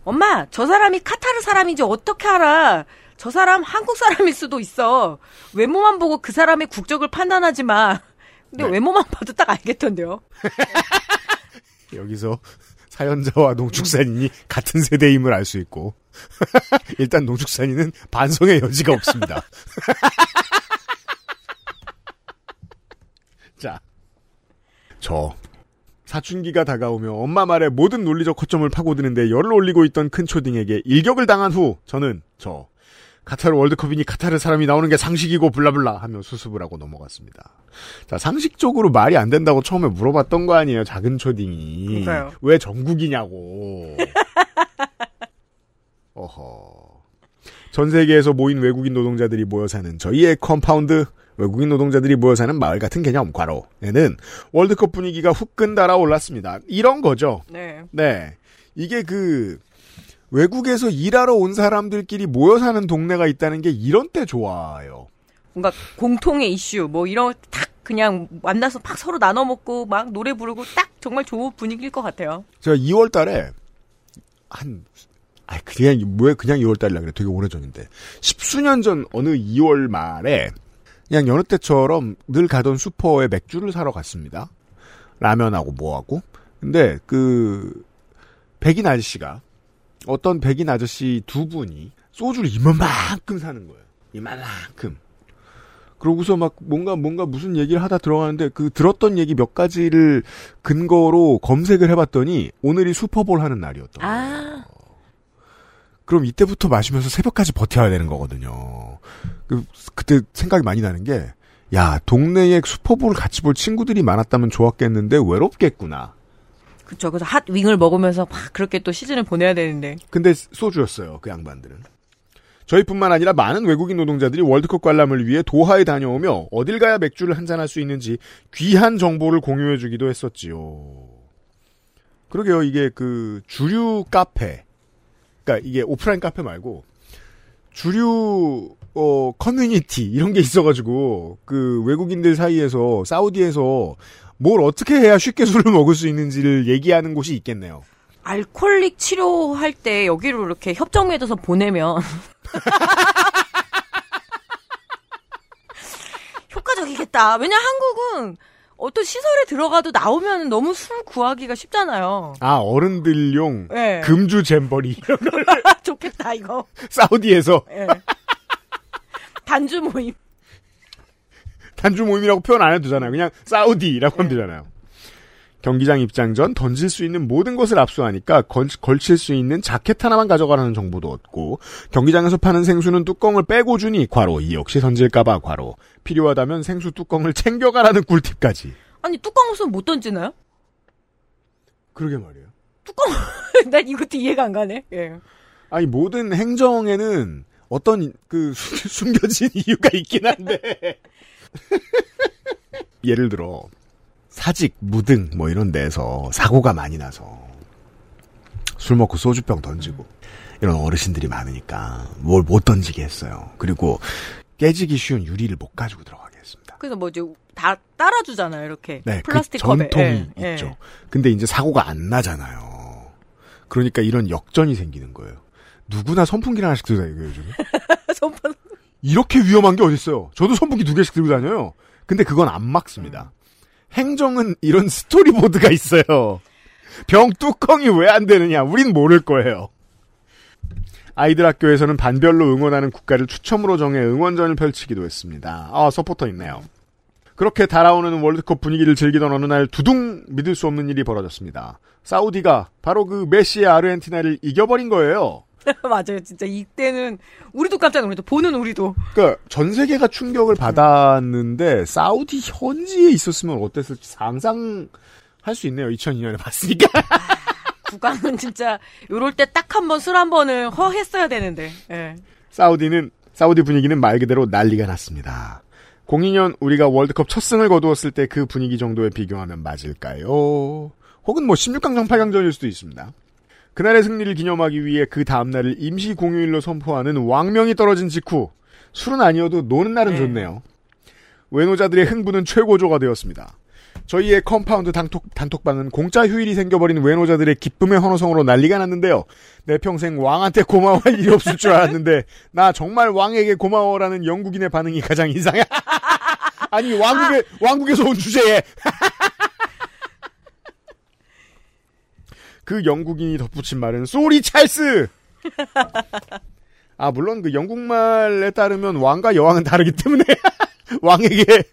엄마, 저 사람이 카타르 사람인지 어떻게 알아? 저 사람 한국 사람일 수도 있어. 외모만 보고 그 사람의 국적을 판단하지 마. 근데 네. 외모만 봐도 딱 알겠던데요. 여기서 사연자와 농축산인이 같은 세대임을 알 수 있고 일단 농축산인은 반성의 여지가 없습니다. 자, 저 사춘기가 다가오며 엄마 말에 모든 논리적 허점을 파고드는데 열을 올리고 있던 큰 초딩에게 일격을 당한 후 저는 저 카타르 월드컵이니 카타르 사람이 나오는 게 상식이고 블라블라 하며 수습을 하고 넘어갔습니다. 자, 상식적으로 말이 안 된다고 처음에 물어봤던 거 아니에요, 작은 초딩이. 그러니까요. 왜 전국이냐고. 어허. 전 세계에서 모인 외국인 노동자들이 모여 사는 저희의 compound, 외국인 노동자들이 모여 사는 마을 같은 개념, 괄호에는 월드컵 분위기가 후끈 달아올랐습니다. 이런 거죠. 네. 네. 이게 그, 외국에서 일하러 온 사람들끼리 모여 사는 동네가 있다는 게 이런 때 좋아요. 뭔가 공통의 이슈 뭐 이런 거딱 그냥 만나서 막 서로 나눠 먹고 막 노래 부르고 딱 정말 좋은 분위기일 것 같아요. 제가 2월 달에, 한, 아 그냥, 왜 그냥 2월 달이라 그래. 되게 오래전인데. 십수년 전 어느 2월 말에, 그냥 여느 때처럼 늘 가던 슈퍼에 맥주를 사러 갔습니다. 라면하고 뭐하고. 근데, 그, 백인 아저씨가, 어떤 백인 아저씨 두 분이 소주를 이만큼 사는 거예요. 이만큼. 그러고서 막 뭔가 뭔가 무슨 얘기를 하다 들어가는데 그 들었던 얘기 몇 가지를 근거로 검색을 해봤더니 오늘이 슈퍼볼 하는 날이었던 거예요. 아, 그럼 이때부터 마시면서 새벽까지 버텨야 되는 거거든요. 그, 그때 생각이 많이 나는 게, 야, 동네에 슈퍼볼 같이 볼 친구들이 많았다면 좋았겠는데 외롭겠구나. 그쵸. 그래서 핫 윙을 먹으면서 막 그렇게 또 시즌을 보내야 되는데. 근데 소주였어요. 그 양반들은. 저희뿐만 아니라 많은 외국인 노동자들이 월드컵 관람을 위해 도하에 다녀오며 어딜 가야 맥주를 한잔할 수 있는지 귀한 정보를 공유해주기도 했었지요. 그러게요. 이게 그 주류 카페, 그러니까 이게 오프라인 카페 말고 주류 어 커뮤니티 이런 게 있어가지고 그 외국인들 사이에서 사우디에서 뭘 어떻게 해야 쉽게 술을 먹을 수 있는지를 얘기하는 곳이 있겠네요. 알코올릭 치료할 때 여기로 이렇게 협정 맺어서 보내면 효과적이겠다. 왜냐 한국은 어떤 시설에 들어가도 나오면 너무 술 구하기가 쉽잖아요. 아 어른들용 네. 금주 잼버리 이런 걸 좋겠다 이거. 사우디에서 예. 단주 모임. 단주 모임이라고 표현 안 해도 되잖아요. 그냥 사우디라고 하면 되잖아요. 경기장 입장 전 던질 수 있는 모든 것을 압수하니까 걸, 걸칠 수 있는 자켓 하나만 가져가라는 정보도 얻고 경기장에서 파는 생수는 뚜껑을 빼고 주니 과로 이 역시 던질까봐 과로 필요하다면 생수 뚜껑을 챙겨가라는 꿀팁까지 아니 뚜껑 없으면 못 던지나요? 그러게 말이에요. 난 이것도 이해가 안 가네. 예. 아니 모든 행정에는 어떤 그 숨- 숨겨진 이유가 있긴 한데 예를 들어 사직, 무등 뭐 이런 데서 사고가 많이 나서 술 먹고 소주병 던지고 이런 어르신들이 많으니까 뭘 못 던지게 했어요. 그리고 깨지기 쉬운 유리를 못 가지고 들어가게 했습니다. 그래서 뭐 이제 다 따라주잖아요. 이렇게 네, 플라스틱 그 컵에. 전통이 예, 있죠. 근데 이제 사고가 안 나잖아요. 그러니까 이런 역전이 생기는 거예요. 누구나 선풍기를 하나씩 다니고 요즘에. 예. 선풍- 이렇게 위험한 게 어딨어요. 저도 선풍기 두 개씩 들고 다녀요. 근데 그건 안 막습니다. 행정은 이런 스토리보드가 있어요. 병 뚜껑이 왜 안 되느냐? 우린 모를 거예요. 아이들 학교에서는 반별로 응원하는 국가를 추첨으로 정해 응원전을 펼치기도 했습니다. 아, 서포터 있네요. 그렇게 달아오르는 월드컵 분위기를 즐기던 어느 날 두둥 믿을 수 없는 일이 벌어졌습니다. 사우디가 바로 그 메시의 아르헨티나를 이겨버린 거예요. 맞아요. 진짜 이때는 우리도 깜짝 놀랐죠. 보는 우리도. 그러니까 전 세계가 충격을 받았는데 사우디 현지에 있었으면 어땠을지 상상 할 수 있네요. 2002년에 봤으니까. 국왕은 진짜 요럴 때 딱 한 번 술 한 번을 허했어야 되는데. 예. 사우디는 사우디 분위기는 말 그대로 난리가 났습니다. 02년 우리가 월드컵 첫 승을 거두었을 때 그 분위기 정도에 비교하면 맞을까요? 혹은 뭐 16강전 8강전일 수도 있습니다. 그날의 승리를 기념하기 위해 그 다음날을 임시 공휴일로 선포하는 왕명이 떨어진 직후 술은 아니어도 노는 날은 네. 좋네요. 외노자들의 흥분은 최고조가 되었습니다. 저희의 compound 단톡, 단톡방은 공짜 휴일이 생겨버린 외노자들의 기쁨의 환호성으로 난리가 났는데요. 내 평생 왕한테 고마워할 일이 없을 줄 알았는데 나 정말 왕에게 고마워라는 영국인의 반응이 가장 인상해. 아니 왕국에 왕국에서 온 주제에 그 영국인이 덧붙인 말은 sorry Charles. 아 물론 그 영국말에 따르면 왕과 여왕은 다르기 때문에 왕에게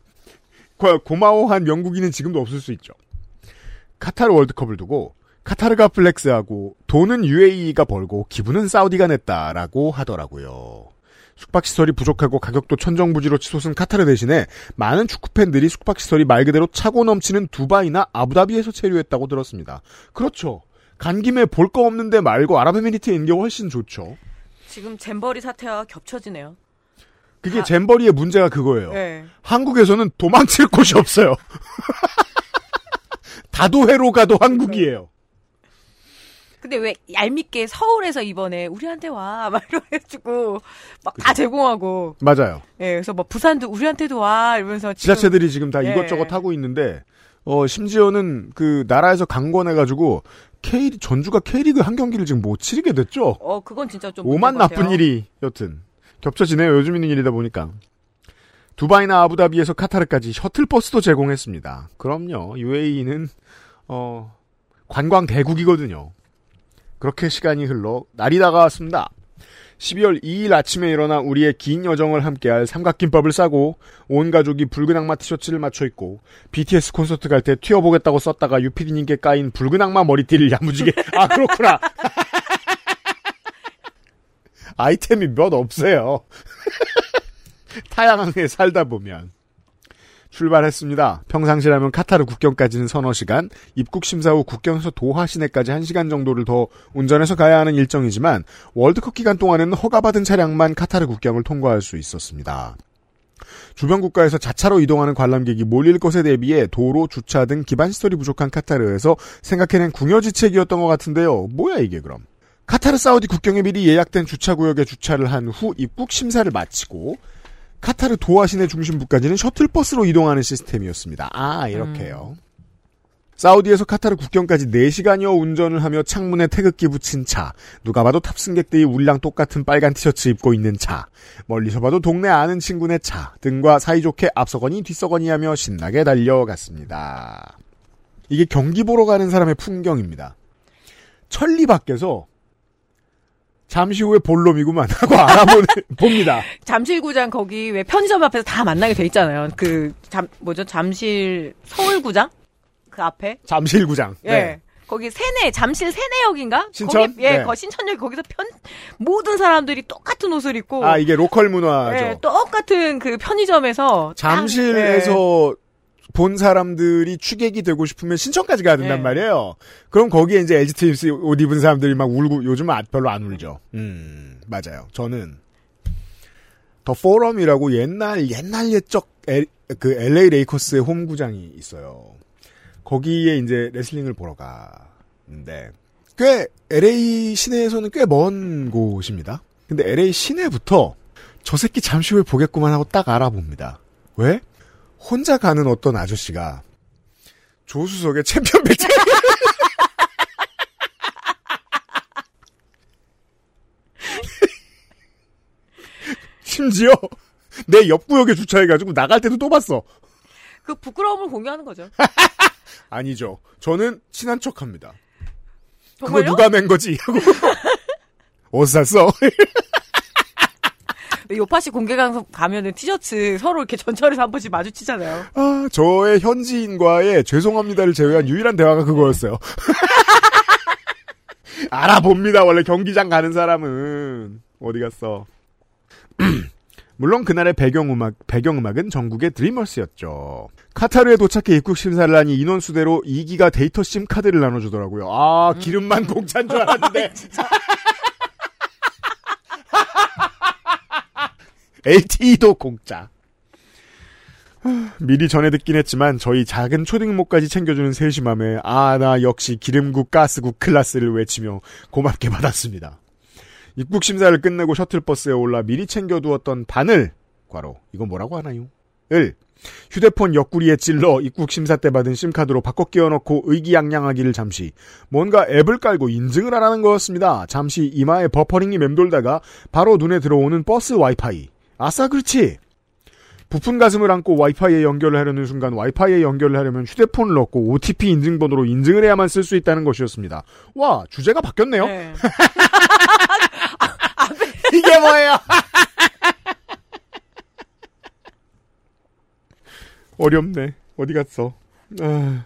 고- 고마워한 영국인은 지금도 없을 수 있죠. 카타르 월드컵을 두고 카타르가 flex하고 돈은 UAE가 벌고 기분은 사우디가 냈다라고 하더라고요. 숙박시설이 부족하고 가격도 천정부지로 치솟은 카타르 대신에 많은 축구팬들이 숙박시설이 말 그대로 차고 넘치는 두바이나 아부다비에서 체류했다고 들었습니다. 그렇죠. 간 김에 볼 거 없는데 말고 아랍에미리트에 있는 게 훨씬 좋죠. 지금 잼버리 사태와 겹쳐지네요. 그게 아. 잼버리의 문제가 그거예요. 예. 한국에서는 도망칠 곳이 없어요. 다도해로 가도 한국이에요. 근데 왜 얄밉게 서울에서 이번에 우리한테 와. 막 이래가지고 막 다 제공하고. 맞아요. 예, 그래서 뭐 부산도 우리한테도 와. 이러면서 지금 지자체들이 지금 다 예. 이것저것 하고 있는데 어 심지어는 그 나라에서 강권해가지고 K 전주가 K리그 한 경기를 지금 못 치르게 됐죠. 어, 그건 진짜 좀 오만 나쁜. 일이 여튼 겹쳐지네요. 요즘 있는 일이다 보니까. 두바이나 아부다비에서 카타르까지 셔틀버스도 제공했습니다. 그럼요. UAE는 어 관광 대국이거든요. 그렇게 시간이 흘러 날이 다가왔습니다. 12월 2일 아침에 일어나 우리의 긴 여정을 함께할 삼각김밥을 싸고 온 가족이 붉은 악마 티셔츠를 맞춰 입고 BTS 콘서트 갈 때 튀어보겠다고 썼다가 유피디님께 까인 붉은 악마 머리띠를 야무지게 아 그렇구나 아이템이 몇 없어요. 타양항에 살다 보면. 출발했습니다. 평상시라면 카타르 국경까지는 서너 시간, 입국 심사 후 국경에서 도하 시내까지 1시간 정도를 더 운전해서 가야 하는 일정이지만 월드컵 기간 동안에는 허가받은 차량만 카타르 국경을 통과할 수 있었습니다. 주변 국가에서 자차로 이동하는 관람객이 몰릴 것에 대비해 도로, 주차 등 기반 시설이 부족한 카타르에서 생각해낸 궁여지책이었던 것 같은데요. 뭐야 이게 그럼? 카타르 사우디 국경에 미리 예약된 주차구역에 주차를 한 후 입국 심사를 마치고 카타르 도하 시내 중심부까지는 셔틀버스로 이동하는 시스템이었습니다. 아, 이렇게요. 음. 사우디에서 카타르 국경까지 4시간여 운전을 하며 창문에 태극기 붙인 차, 누가 봐도 탑승객들이 우리랑 똑같은 빨간 티셔츠 입고 있는 차, 멀리서 봐도 동네 아는 친구네 차 등과 사이좋게 앞서거니 뒤서거니 하며 신나게 달려갔습니다. 이게 경기 보러 가는 사람의 풍경입니다. 천리 밖에서 잠시 후에 볼놈이구만 하고 알아봅니다. 잠실구장 거기 왜 편의점 앞에서 다 만나게 돼 있잖아요. 그 잠 뭐죠 잠실 서울구장 그 앞에 잠실구장. 예. 네. 거기 세내 잠실 세내역인가? 신천? 거기, 예, 네. 거 신천역 거기서 편 모든 사람들이 똑같은 옷을 입고 아 이게 local 문화죠. 예, 똑같은 그 편의점에서 잠실에서 딱, 예. 본 사람들이 취객이 되고 싶으면 신천까지 가야 된단 네. 말이에요. 그럼 거기에 이제 LG 트윈스 옷 입은 사람들이 막 울고 요즘은 아, 별로 안 울죠. 음, 맞아요. 저는 The Forum이라고 옛날 옛날 옛적 엘, 그 LA 레이커스의 홈구장이 있어요. 거기에 이제 레슬링을 보러 가는데 꽤 LA 시내에서는 꽤 먼 곳입니다. 근데 LA 시내부터 저 새끼 잠시 후에 보겠구만 하고 딱 알아봅니다. 왜? 혼자 가는 어떤 아저씨가 조수석에 챔피언 벨트 심지어 내 옆구역에 주차해가지고 나갈 때도 또 봤어. 그 부끄러움을 공유하는 거죠. 아니죠. 저는 친한 척합니다. 정말요? 그거 누가 맨 거지? 하고 어디서 샀어? 요파시 공개강 가면은 티셔츠 서로 이렇게 전철에서 한 번씩 마주치잖아요. 아, 저의 현지인과의 죄송합니다를 제외한 유일한 대화가 그거였어요. 알아봅니다. 원래 경기장 가는 사람은 어디 갔어? 물론 그날의 배경음악, 배경음악은 전국의 드리머스였죠. 카타르에 도착해 입국 심사를 하니 인원수대로 2기가 데이터 심 카드를 나눠주더라고요. 아, 기름만 음. 공짜인 줄 알았는데. LTE도 공짜. 미리 전해 듣긴 했지만 저희 작은 초딩목까지 챙겨주는 세심함에 아 나 역시 기름국 가스국 클라스를 외치며 고맙게 받았습니다. 입국 심사를 끝내고 셔틀버스에 올라 미리 챙겨두었던 바늘 괄호 이건 뭐라고 하나요? 을 휴대폰 옆구리에 찔러 입국 심사 때 받은 SIM카드로 바꿔 끼워넣고 의기양양하기를 잠시 뭔가 앱을 깔고 인증을 하라는 거였습니다. 잠시 이마에 버퍼링이 맴돌다가 바로 눈에 들어오는 버스 와이파이 아싸 그렇지. 부푼 가슴을 안고 와이파이에 연결을 하려는 순간 와이파이에 연결을 하려면 휴대폰을 넣고 OTP 인증번호로 인증을 해야만 쓸 수 있다는 것이었습니다. 와 주제가 바뀌었네요. 네. 이게 뭐예요? 어렵네. 어디 갔어? 아...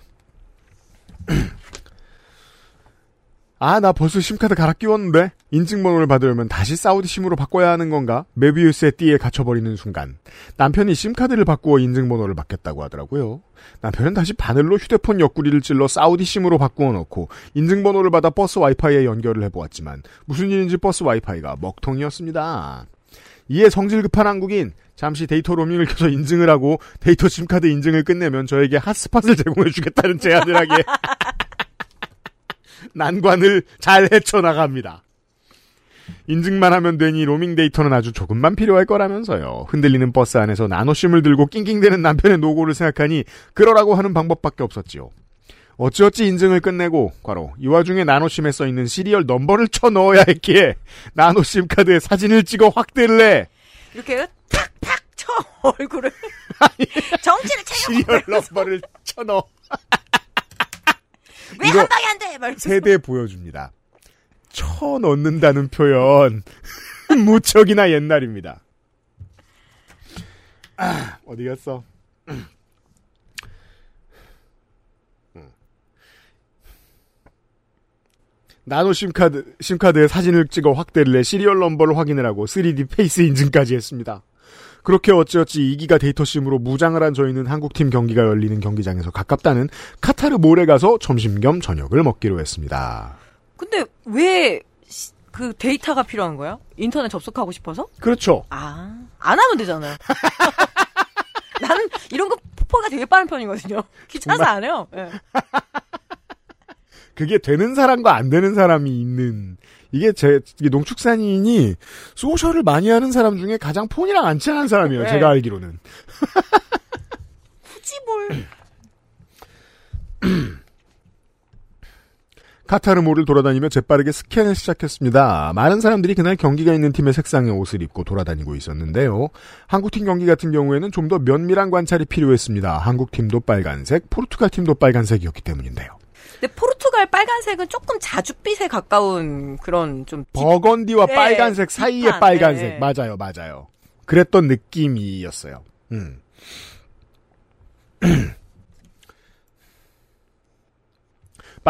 아, 나 벌써 SIM카드 갈아 끼웠는데? 인증번호를 받으려면 다시 사우디 SIM으로 바꿔야 하는 건가? 메비우스의 띠에 갇혀버리는 순간. 남편이 SIM카드를 바꾸어 인증번호를 바뀌었다고 하더라고요. 남편은 다시 바늘로 휴대폰 옆구리를 찔러 사우디 SIM으로 바꾸어 놓고 인증번호를 받아 버스 와이파이에 연결을 해보았지만 무슨 일인지 버스 와이파이가 먹통이었습니다. 이에 성질 급한 한국인 잠시 데이터 로밍을 켜서 인증을 하고 데이터 SIM카드 인증을 끝내면 저에게 핫스팟을 제공해주겠다는 제안을 하기에 난관을 잘 헤쳐나갑니다. 인증만 하면 되니 로밍 데이터는 아주 조금만 필요할 거라면서요. 흔들리는 버스 안에서 나노SIM을 들고 낑낑대는 남편의 노고를 생각하니 그러라고 하는 방법밖에 없었지요. 어찌어찌 인증을 끝내고 괄호 이 와중에 나노SIM에 써 있는 serial number를 쳐 넣어야 했기에 나노심 카드에 사진을 찍어 확대를 해. 이렇게 탁탁 쳐 얼굴을 정치를 채워 시리얼 넘버를 쳐 넣어. 왜 한 방에 안 돼? 말 세 대 보여줍니다. 쳐 넣는다는 표현 무척이나 옛날입니다. 아, 어디 갔어? 나노 SIM카드, SIM카드에 사진을 찍어 확대를 해 serial number를 확인을 하고 3D face 인증까지 했습니다. 그렇게 어찌어찌 2기가 데이터SIM으로 무장을 한 저희는 한국팀 경기가 열리는 경기장에서 가깝다는 카타르 몰에 가서 점심 겸 저녁을 먹기로 했습니다. 근데 왜 그 데이터가 필요한 거야? 인터넷 접속하고 싶어서? 그렇죠. 아, 안 하면 되잖아요. 나는 이런 거 포기가 되게 빠른 편이거든요. 귀찮아서 안 해요. 예. 그게 되는 사람과 안 되는 사람이 있는 이게 제 이게 농축산인이 소셜을 많이 하는 사람 중에 가장 폰이랑 안 친한 사람이에요. 네. 제가 알기로는. 굳이 뭘. 카타르몰을 돌아다니며 재빠르게 스캔을 시작했습니다. 많은 사람들이 그날 경기가 있는 팀의 색상의 옷을 입고 돌아다니고 있었는데요. 한국팀 경기 같은 경우에는 좀 더 면밀한 관찰이 필요했습니다. 한국팀도 빨간색, 포르투갈 팀도 빨간색이었기 때문인데요. 근데 포르투갈 빨간색은 조금 자줏빛에 가까운 그런 좀 딥- 버건디와 네, 빨간색 사이의 딥한, 빨간색. 네. 맞아요, 맞아요. 그랬던 느낌이었어요. 음.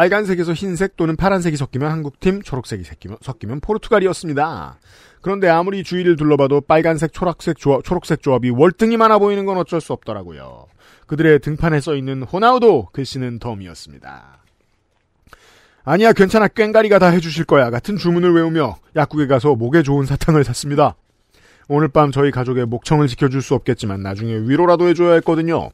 빨간색에서 흰색 또는 파란색이 섞이면 한국팀, 초록색이 섞이면, 섞이면 포르투갈이었습니다. 그런데 아무리 주위를 둘러봐도 빨간색, 초록색 조합, 초록색 조합이 월등히 많아 보이는 건 어쩔 수 없더라고요. 그들의 등판에 써 있는 호나우도 글씨는 덤이었습니다. 아니야 괜찮아 꽹가리가 다 해주실 거야 같은 주문을 외우며 약국에 가서 목에 좋은 사탕을 샀습니다. 오늘 밤 저희 가족의 목청을 지켜줄 수 없겠지만 나중에 위로라도 해줘야 했거든요.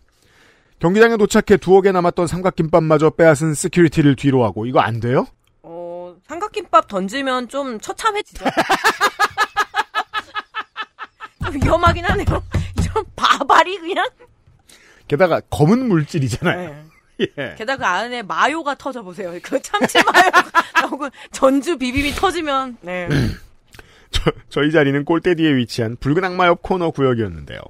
경기장에 도착해 두어 개 남았던 삼각김밥마저 빼앗은 security를 뒤로 하고 이거 안 돼요? 어, 삼각김밥 던지면 좀 처참해지죠. 좀 위험하긴 하네요. 좀 바바리 그냥. 게다가 검은 물질이잖아요. 네. 예. 게다가 안에 마요가 터져 보세요. 그 참치 마요가 나오고 전주 비빔이 터지면 네. 저, 저희 자리는 골대 뒤에 위치한 붉은 악마 옆 코너 구역이었는데요.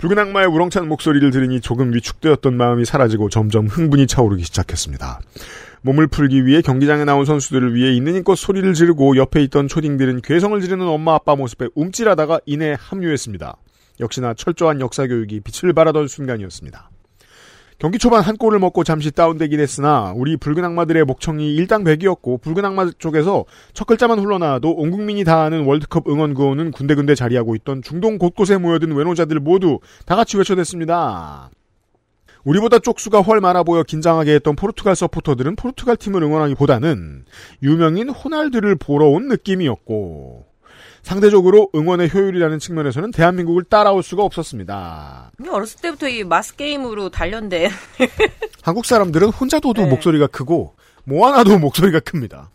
붉은 악마의 우렁찬 목소리를 들으니 조금 위축되었던 마음이 사라지고 점점 흥분이 차오르기 시작했습니다. 몸을 풀기 위해 경기장에 나온 선수들을 위해 있는 힘껏 소리를 지르고 옆에 있던 초딩들은 괴성을 지르는 엄마 아빠 모습에 움찔하다가 이내 합류했습니다. 역시나 철저한 역사 교육이 빛을 발하던 순간이었습니다. 경기 초반 한 골을 먹고 잠시 다운되긴 했으나 우리 붉은 악마들의 목청이 일당백이었고 붉은 악마 쪽에서 첫 글자만 흘러나와도 온 국민이 다 아는 월드컵 응원 구호는 군데군데 자리하고 있던 중동 곳곳에 모여든 외노자들 모두 다 같이 외쳐댔습니다. 우리보다 쪽수가 훨 많아 보여 긴장하게 했던 포르투갈 서포터들은 포르투갈 팀을 응원하기보다는 유명인 호날두를 보러 온 느낌이었고 상대적으로 응원의 효율이라는 측면에서는 대한민국을 따라올 수가 없었습니다. 어렸을 때부터 이 마스 게임으로 단련된 한국 사람들은 혼자도도 네. 목소리가 크고 뭐 하나도 목소리가 큽니다.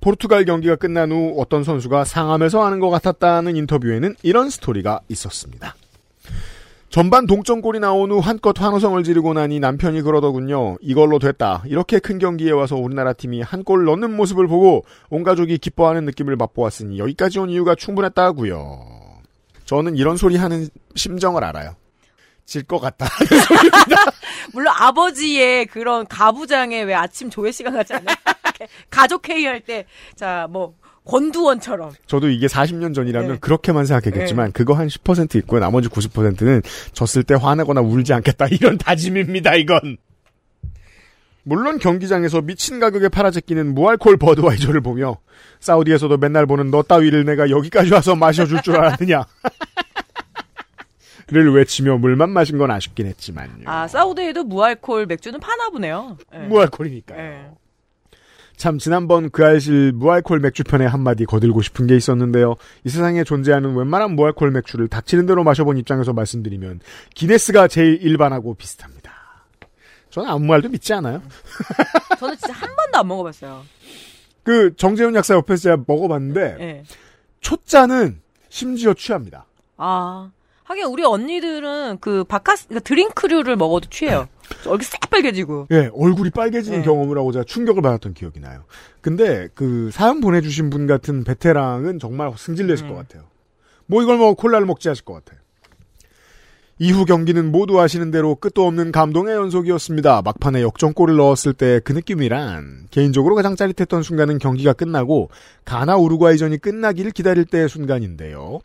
포르투갈 경기가 끝난 후 어떤 선수가 상암에서 하는 것 같았다는 인터뷰에는 이런 스토리가 있었습니다. 전반 동점골이 나온 후 한껏 환호성을 지르고 나니 남편이 그러더군요. 이걸로 됐다. 이렇게 큰 경기에 와서 우리나라 팀이 한 골 넣는 모습을 보고 온 가족이 기뻐하는 느낌을 맛보았으니 여기까지 온 이유가 충분했다고요. 저는 이런 소리 하는 심정을 알아요. 질 것 같다. 물론 아버지의 그런 가부장의 왜 아침 조회 시간 같지 않아요? 가족 회의 할 때 자 뭐 권두원처럼 저도 이게 40년 전이라면 네. 그렇게만 생각했겠지만 그거 한 10% 있고요. 나머지 90%는 졌을 때 화내거나 울지 않겠다 이런 다짐입니다. 이건. 물론 경기장에서 미친 가격에 팔아제끼는 무알콜 버드와이저를 보며 사우디에서도 맨날 보는 너 따위를 내가 여기까지 와서 마셔줄 줄 알았느냐. 를 외치며 물만 마신 건 아쉽긴 했지만요. 아 사우디에도 무알콜 맥주는 파나 보네요. 네. 무알콜이니까요. 네. 참 지난번 그 알실 무알콜 맥주 편에 한마디 거들고 싶은 게 있었는데요. 이 세상에 존재하는 웬만한 무알콜 맥주를 닥치는 대로 마셔본 입장에서 말씀드리면 기네스가 제일 일반하고 비슷합니다. 저는 아무 말도 믿지 않아요. 저는 진짜 한 번도 안 먹어봤어요. 그 정재훈 약사 옆에서 제가 먹어봤는데 예. 초짜는 심지어 취합니다. 아 하긴 우리 언니들은 그 바카스 그러니까 드링크류를 먹어도 취해요. 얼굴 새빨개지고. 예, 얼굴이 빨개지는 네. 경험을 하고 제가 충격을 받았던 기억이 나요. 근데 그 사연 보내주신 분 같은 베테랑은 정말 승질내실 음. 것 같아요. 뭐 이걸 먹고 콜라를 먹지 하실 것 같아요. 이후 경기는 모두 아시는 대로 끝도 없는 감동의 연속이었습니다. 막판에 역전골을 넣었을 때 그 느낌이란 개인적으로 가장 짜릿했던 순간은 경기가 끝나고 가나 우루과이전이 끝나기를 기다릴 때의 순간인데요.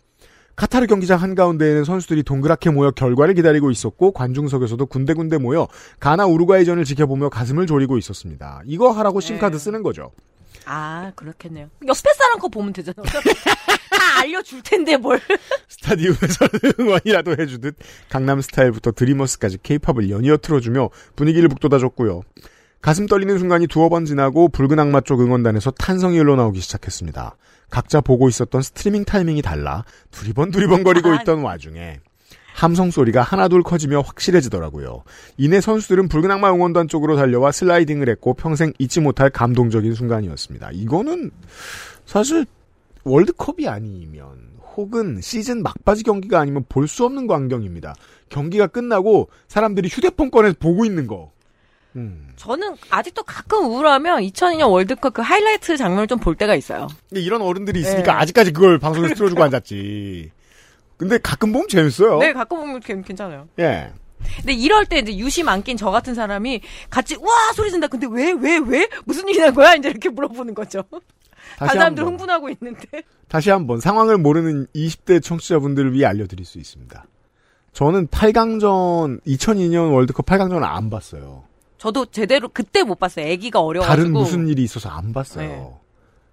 카타르 경기장 한가운데에는 선수들이 동그랗게 모여 결과를 기다리고 있었고 관중석에서도 군데군데 모여 가나 우루과이전을 지켜보며 가슴을 졸이고 있었습니다. 이거 하라고 심카드 네. 쓰는 거죠. 아 그렇겠네요. 옆에 사람 거 보면 되잖아요. 다 알려줄 텐데 뭘. 스타디움에서는 응원이라도 해주듯 강남 스타일부터 드리머스까지 케이팝을 연이어 틀어주며 분위기를 북돋아줬고요. 가슴 떨리는 순간이 두어 번 지나고 붉은 악마 쪽 응원단에서 탄성이 흘러나오기 시작했습니다. 각자 보고 있었던 스트리밍 타이밍이 달라 두리번 두리번 거리고 있던 와중에 함성 소리가 하나둘 커지며 확실해지더라고요. 이내 선수들은 붉은 악마 응원단 쪽으로 달려와 슬라이딩을 했고 평생 잊지 못할 감동적인 순간이었습니다. 이거는 사실 월드컵이 아니면 혹은 시즌 막바지 경기가 아니면 볼 수 없는 광경입니다. 경기가 끝나고 사람들이 휴대폰 꺼내서 보고 있는 거. 음. 저는 아직도 가끔 우울하면 2002년 월드컵 그 하이라이트 장면을 좀 볼 때가 있어요. 이런 어른들이 있으니까 네. 아직까지 그걸 방송에서 틀어주고 앉았지. 근데 가끔 보면 재밌어요. 네, 가끔 보면 괜- 괜찮아요. 예. 근데 이럴 때 이제 유심 안 낀 저 같은 사람이 같이 와 소리 진다. 근데 왜 왜 왜? 무슨 일이 난 거야? 이제 이렇게 물어보는 거죠. 다른 사람들 한번, 흥분하고 있는데. 다시 한번 상황을 모르는 20대 청취자분들을 위해 알려드릴 수 있습니다. 저는 8강전 2002년 월드컵 8강전을 안 봤어요. 저도 제대로 그때 못 봤어요. 아기가 어려가지고. 다른 무슨 일이 있어서 안 봤어요. 네.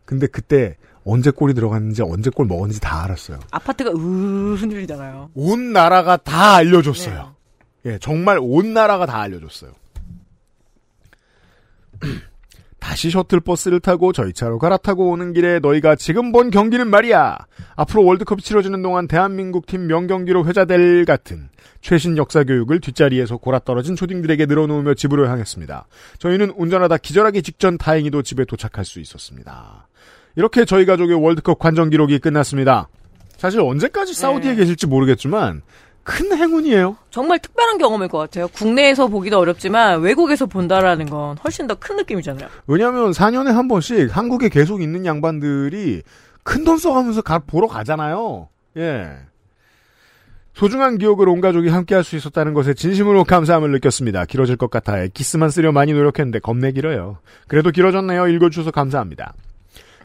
근데 그때 언제 골이 들어갔는지 언제 골 먹었는지 다 알았어요. 아파트가 으 흔들리잖아요. 온 나라가 다 알려줬어요. 네. 예, 정말 온 나라가 다 알려줬어요. 다시 셔틀버스를 타고 저희 차로 갈아타고 오는 길에 너희가 지금 본 경기는 말이야. 앞으로 월드컵이 치러지는 동안 대한민국 팀 명경기로 회자될 같은 최신 역사 교육을 뒷자리에서 골아떨어진 초딩들에게 늘어놓으며 집으로 향했습니다. 저희는 운전하다 기절하기 직전 다행히도 집에 도착할 수 있었습니다. 이렇게 저희 가족의 월드컵 관전 기록이 끝났습니다. 사실 언제까지 사우디에 네. 계실지 모르겠지만 큰 행운이에요. 정말 특별한 경험일 것 같아요. 국내에서 보기도 어렵지만 외국에서 본다라는 건 훨씬 더 큰 느낌이잖아요. 왜냐하면 4년에 한 번씩 한국에 계속 있는 양반들이 큰 돈 써가면서 가, 보러 가잖아요. 예. 소중한 기억을 온 가족이 함께 할 수 있었다는 것에 진심으로 감사함을 느꼈습니다. 길어질 것 같아 엑기스만 쓰려 많이 노력했는데 겁내 길어요. 그래도 길어졌네요. 읽어주셔서 감사합니다.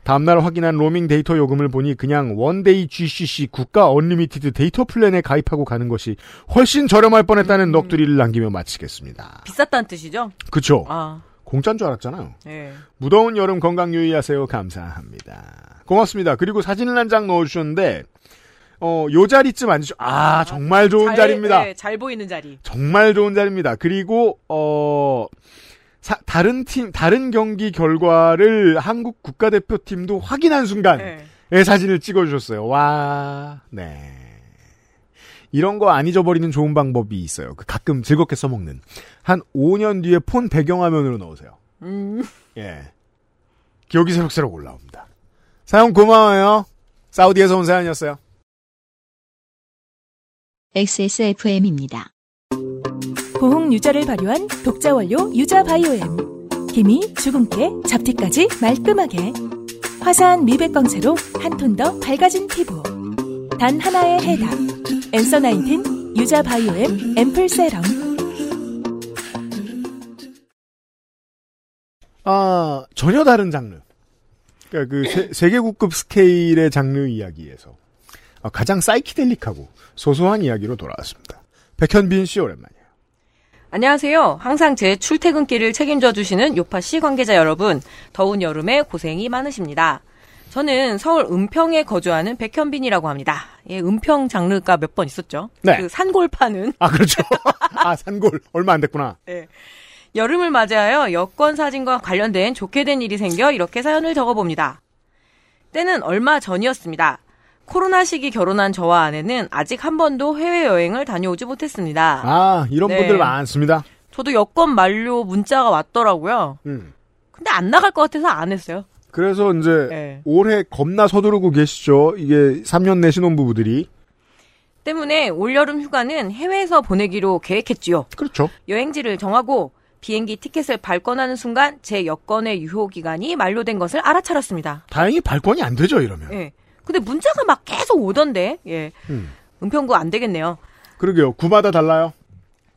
다음날 확인한 로밍 데이터 요금을 보니 그냥 one day GCC 국가 unlimited data plan에 가입하고 가는 것이 훨씬 저렴할 뻔했다는 넋두리를 남기며 마치겠습니다. 비쌌다는 뜻이죠? 그쵸? 아, 공짜인 줄 알았잖아요. 예. 무더운 여름 건강 유의하세요. 감사합니다. 고맙습니다. 그리고 사진을 한 장 넣어주셨는데, 어, 요 자리쯤 앉으셔. 아, 정말 좋은 잘, 자리입니다. 네, 잘 보이는 자리. 정말 좋은 자리입니다. 그리고, 어, 사- 다른 팀, 다른 경기 결과를 한국 국가대표팀도 확인한 순간의 네. 사진을 찍어주셨어요. 와, 네. 이런 거 안 잊어버리는 좋은 방법이 있어요. 그 가끔 즐겁게 써먹는. 한 5년 뒤에 폰 배경화면으로 넣으세요. 음, 예. 기억이 새록새록 올라옵니다. 사용 고마워요. 사우디에서 온 사연이었어요. XSFM입니다. 보홍 유자를 발효한 독자 원료 유자 바이오엠. 기미, 주근깨, 잡티까지 말끔하게. 화사한 미백 광채로 한 톤 더 밝아진 피부. 단 하나의 해답. 엔서 나인틴 유자 바이오엠 앰플 세럼. 아, 전혀 다른 장르. 그러니까 그 세, 계국급 스케일의 장르 이야기에서 아, 가장 사이키델릭하고 소소한 이야기로 돌아왔습니다. 백현빈 씨 오랜만이에요. 안녕하세요. 항상 제 출퇴근길을 책임져 주시는 요파 씨 관계자 여러분. 더운 여름에 고생이 많으십니다. 저는 서울 은평에 거주하는 백현빈이라고 합니다. 예, 은평 장르가 몇 번 있었죠. 네. 그 산골 파는 아, 그렇죠. 아, 산골. 얼마 안 됐구나. 여름을 맞이하여 여권 사진과 관련된 좋게 된 일이 생겨 이렇게 사연을 적어봅니다. 때는 얼마 전이었습니다. 코로나 시기 결혼한 저와 아내는 아직 한 번도 해외여행을 다녀오지 못했습니다. 아, 이런 네. 분들 많습니다. 저도 여권 만료 문자가 왔더라고요. 음. 근데 안 나갈 것 같아서 안 했어요. 그래서 이제 네. 올해 겁나 서두르고 계시죠. 이게 3년 내 신혼부부들이. 때문에 올여름 휴가는 해외에서 보내기로 계획했지요. 그렇죠. 여행지를 정하고 비행기 티켓을 발권하는 순간 제 여권의 유효 기간이 만료된 것을 알아차렸습니다. 다행히 발권이 안 되죠, 이러면. 예. 근데 문자가 막 계속 오던데. 예. 음. 은평구 안 되겠네요. 그러게요. 구마다 달라요.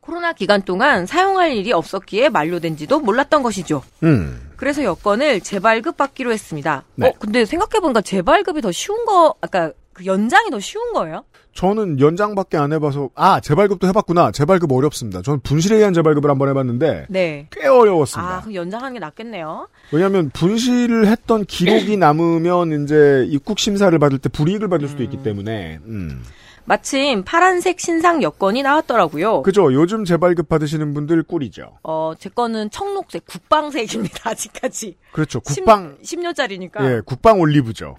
코로나 기간 동안 사용할 일이 없었기에 만료된지도 몰랐던 것이죠. 음. 그래서 여권을 재발급 받기로 했습니다. 네. 어, 근데 생각해보니까 재발급이 더 쉬운 거, 아까 그 연장이 더 쉬운 거예요? 저는 연장밖에 안 해봐서 아 재발급도 해봤구나. 재발급 어렵습니다. 저는 분실에 의한 재발급을 한번 해봤는데 네. 꽤 어려웠습니다. 아, 그럼 연장하는 게 낫겠네요. 왜냐하면 분실을 했던 기록이 남으면 이제 입국 심사를 받을 때 불이익을 받을 수도 있기 때문에 음. 마침 파란색 신상 여권이 나왔더라고요. 그죠. 요즘 재발급 받으시는 분들 꿀이죠. 어, 제 거는 청록색, 국방색입니다, 아직까지. 그렇죠. 국방 10, 년짜리니까 예 국방 올리브죠.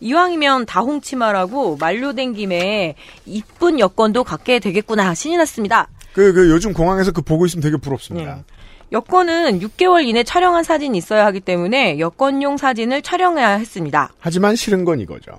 이왕이면 다홍치마라고 만료된 김에 이쁜 여권도 갖게 되겠구나 신이 났습니다. 그, 그 요즘 공항에서 그 보고 있으면 되게 부럽습니다. 예. 여권은 6개월 이내 촬영한 사진이 있어야 하기 때문에 여권용 사진을 촬영해야 했습니다. 하지만 싫은 건 이거죠.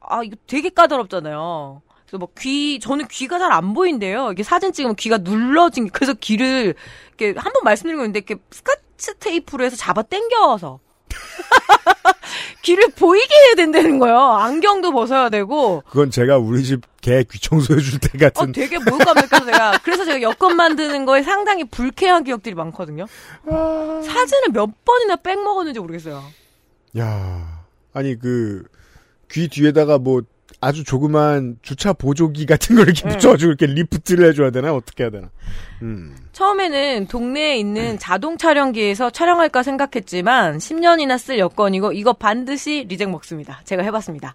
아, 이거 되게 까다롭잖아요. 그래서 뭐 귀, 저는 귀가 잘 안 보인대요. 이게 사진 찍으면 귀가 눌러진, 게- 그래서 귀를, 이렇게 한 번 말씀드린 건데, 이렇게 스카치 테이프로 해서 잡아 당겨서. 귀를 보이게 해야 된다는 거예요. 안경도 벗어야 되고. 그건 제가 우리 집 개 귀청소해 줄 때 같은 어, 되게 모욕감을 느껴서 제가. 그래서 제가 여권 만드는 거에 상당히 불쾌한 기억들이 많거든요. 사진을 몇 번이나 빽 먹었는지 모르겠어요. 야 아니 그 귀 뒤에다가 뭐 아주 조그만 주차 보조기 같은 걸 이렇게 네. 붙여가지고 이렇게 리프트를 해줘야 되나 어떻게 해야 되나. 음. 처음에는 동네에 있는 자동 촬영기에서 촬영할까 생각했지만 10년이나 쓸 여권이고 이거 반드시 reject 먹습니다. 제가 해봤습니다.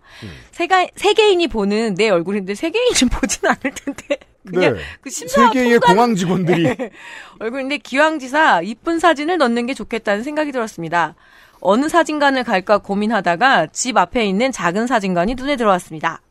세가, 세계인이 보는 내 얼굴인데 세계인이 보진 않을 텐데 그냥 네. 그 심사 세계의 공항 직원들이 얼굴인데 기왕지사 이쁜 사진을 넣는 게 좋겠다는 생각이 들었습니다. 어느 사진관을 갈까 고민하다가 집 앞에 있는 작은 사진관이 눈에 들어왔습니다.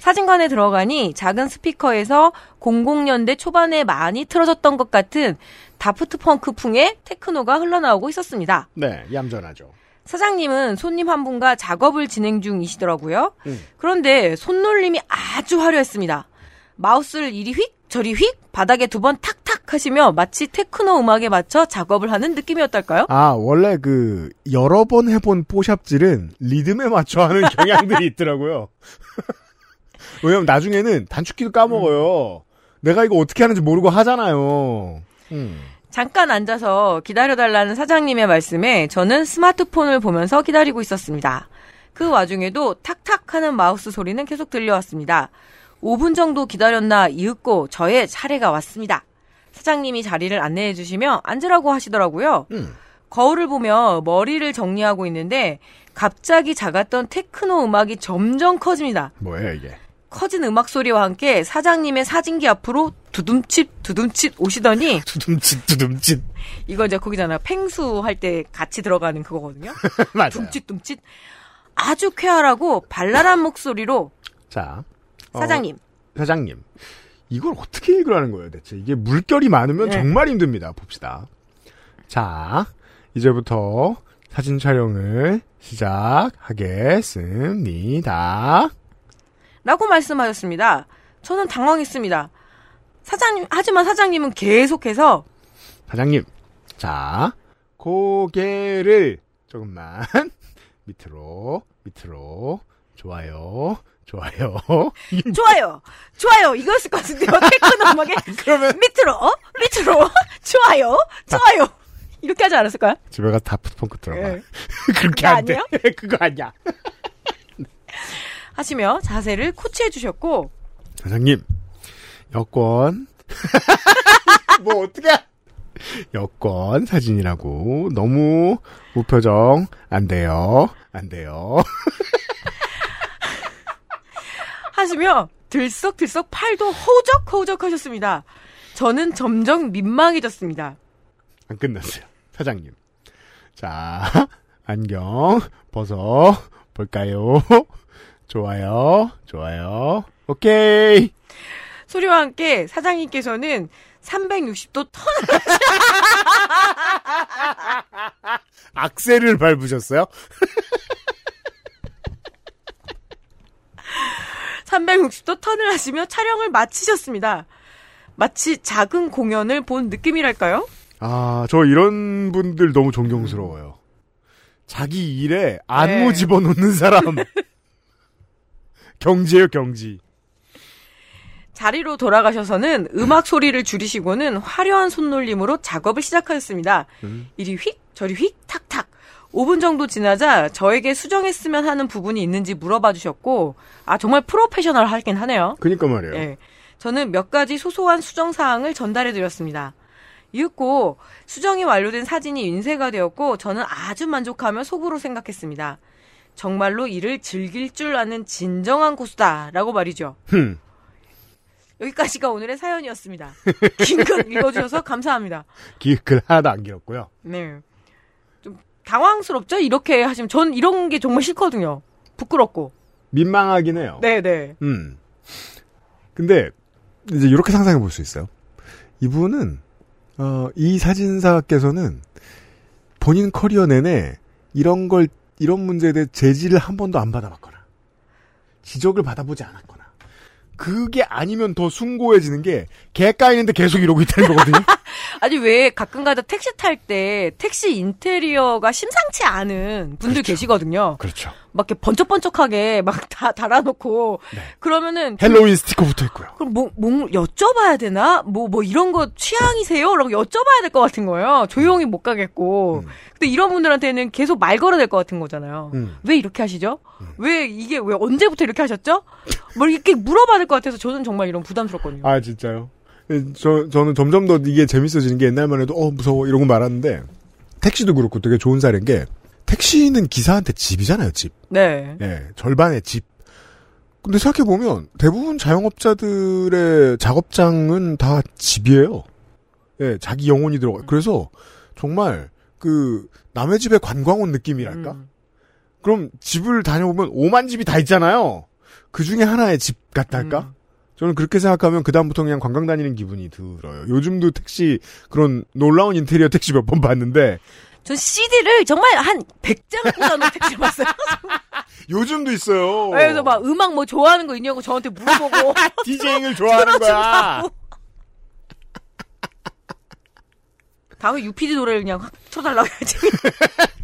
사진관에 들어가니 작은 스피커에서 00년대 초반에 많이 틀어졌던 것 같은 다프트 펑크 풍의 테크노가 흘러나오고 있었습니다. 네 얌전하죠. 사장님은 손님 한 분과 작업을 진행 중이시더라고요. 음. 그런데 손놀림이 아주 화려했습니다. 마우스를 이리 휙 저리 휙 바닥에 두 번 탁탁 하시며 마치 테크노 음악에 맞춰 작업을 하는 느낌이었달까요? 아 원래 그 여러 번 해본 뽀샵질은 리듬에 맞춰 하는 경향들이 있더라고요. 왜냐면 나중에는 단축키도 까먹어요. 내가 이거 어떻게 하는지 모르고 하잖아요. 음. 잠깐 앉아서 기다려달라는 사장님의 말씀에 저는 스마트폰을 보면서 기다리고 있었습니다. 그 와중에도 탁탁 하는 마우스 소리는 계속 들려왔습니다. 5분 정도 기다렸나 이윽고 저의 차례가 왔습니다. 사장님이 자리를 안내해 주시며 앉으라고 하시더라고요. 음. 거울을 보며 머리를 정리하고 있는데 갑자기 작았던 테크노 음악이 점점 커집니다. 뭐예요 이게? 커진 음악 소리와 함께 사장님의 사진기 앞으로 두둠칫 두둠칫 오시더니 두둠칫 두둠칫 이거 이제 거기잖아. 팽수 할 때 같이 들어가는 그거거든요. 맞아요. 둠칫 둠칫. 아주 쾌활하고 발랄한 목소리로 자 어, 사장님. 사장님. 이걸 어떻게 읽으라는 거예요 대체? 이게 물결이 많으면 네. 정말 힘듭니다. 봅시다. 자 이제부터 사진 촬영을 시작하겠습니다. 라고 말씀하셨습니다. 저는 당황했습니다. 사장님 하지만 사장님은 계속해서 사장님 자 고개를 조금만 밑으로 밑으로. 좋아요 좋아요 좋아요 좋아요 이거였을 것 같은데요. 테크노 음악에 그러면 밑으로 밑으로 좋아요 좋아요 이렇게 하지 않았을까요? 집에 가서 다프트펑크 들어봐 예. 그렇게 안돼 아니야? 그거 아니야 하시며 자세를 코치해 주셨고 사장님, 여권. 뭐, 어떻게. 여권 사진이라고 너무 무표정 안 돼요. 안 돼요. 하시며 들썩들썩 팔도 허우적허우적 하셨습니다. 저는 점점 민망해졌습니다. 안 끝났어요. 사장님. 자, 안경 벗어 볼까요? 좋아요. 좋아요. 오케이. 소리와 함께 사장님께서는 360도 턴, 악셀을 밟으셨어요? 360도 턴을 하시며 촬영을 마치셨습니다. 마치 작은 공연을 본 느낌이랄까요? 아, 저 이런 분들 너무 존경스러워요. 자기 일에 안무 네. 집어넣는 사람. 경지예요, 경지. 자리로 돌아가셔서는 음악 소리를 줄이시고는 화려한 손놀림으로 작업을 시작하였습니다. 음. 이리 휙, 저리 휙, 탁탁. 5분 정도 지나자 저에게 수정했으면 하는 부분이 있는지 물어봐 주셨고, 아, 정말 프로페셔널 하긴 하네요. 그니까 말이에요. 예. 저는 몇 가지 소소한 수정 사항을 전달해 드렸습니다. 이윽고 수정이 완료된 사진이 인쇄가 되었고 저는 아주 만족하며 속으로 생각했습니다. 정말로 이를 즐길 줄 아는 진정한 고수다라고 말이죠. 흠. 여기까지가 오늘의 사연이었습니다. 긴 글 읽어주셔서 감사합니다. 기글 하나도 안 길었고요. 네. 좀 당황스럽죠? 이렇게 하시면 전 이런 게 정말 싫거든요. 부끄럽고. 민망하긴 해요. 네네. 음. 근데 이제 이렇게 상상해 볼 수 있어요. 이분은 어, 이 사진사께서는 본인 커리어 내내 이런 걸 이런 문제에 대해 제지를 한 번도 안 받아봤거나 지적을 받아보지 않았거나 그게 아니면 더 숭고해지는 게 개 까이는데 계속 이러고 있다는 거거든요. 아니 왜 가끔가다 택시 탈 때 택시 인테리어가 심상치 않은 분들 그렇죠. 계시거든요. 그렇죠. 막 이렇게 번쩍번쩍하게 막 다 달아놓고 네. 그러면은 헬로윈 스티커 붙어 있고요. 그럼 뭐, 뭐 여쭤봐야 되나? 뭐, 뭐 이런 거 취향이세요? 라고 여쭤봐야 될 것 같은 거예요. 조용히 못 가겠고. 음. 근데 이런 분들한테는 계속 말 걸어야 될 것 같은 거잖아요. 음. 왜 이렇게 하시죠? 왜 이게 왜 언제부터 이렇게 하셨죠? 뭐 이렇게 물어봐야 될 것 같아서 저는 정말 이런 부담스럽거든요. 아 진짜요? 네, 저 저는 점점 더 이게 재밌어지는 게 옛날만 해도 어 무서워 이러고 말았는데 택시도 그렇고 되게 좋은 사례인 게 택시는 기사한테 집이잖아요 집. 네. 예, 절반의 집. 근데 생각해보면 대부분 자영업자들의 작업장은 다 집이에요. 예, 자기 영혼이 들어가요. 그래서 정말 그 남의 집에 관광 온 느낌이랄까? 음. 그럼 집을 다녀보면 오만 집이 다 있잖아요. 그 중에 하나의 집 같달까? 음. 저는 그렇게 생각하면 그다음부터 그냥 관광 다니는 기분이 들어요. 요즘도 택시, 그런 놀라운 인테리어 택시 몇 번 봤는데, 전 CD를 정말 한 100장 꽂아놓은 택시 봤어요. 요즘도 있어요. 그래서 막 음악 뭐 좋아하는 거 있냐고 저한테 물어보고. 디제잉을 좋아하는 거야. 다음에 UPD 노래를 그냥 확 틀어달라고 해야지.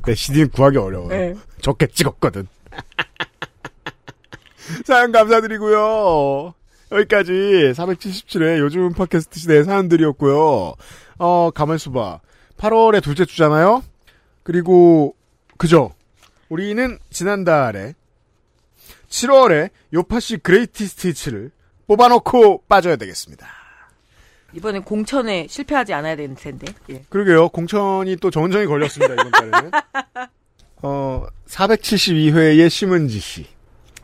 내 CD는 구하기 어려워요. 네. 적게 찍었거든. 사연 감사드리고요. 여기까지 477회 요즘 팟캐스트 시대의 사연들이었고요. 어, 가만있어봐. 8월에 둘째 주잖아요? 그리고, 그죠? 우리는 지난달에 7월에 요파시 Greatest Hits를 뽑아놓고 빠져야 되겠습니다. 이번에 공천에 실패하지 않아야 되는 텐데. 예. 그러게요. 공천이 또 정정이 걸렸습니다, 이번 달에는. 어, 472회의 심은지 씨.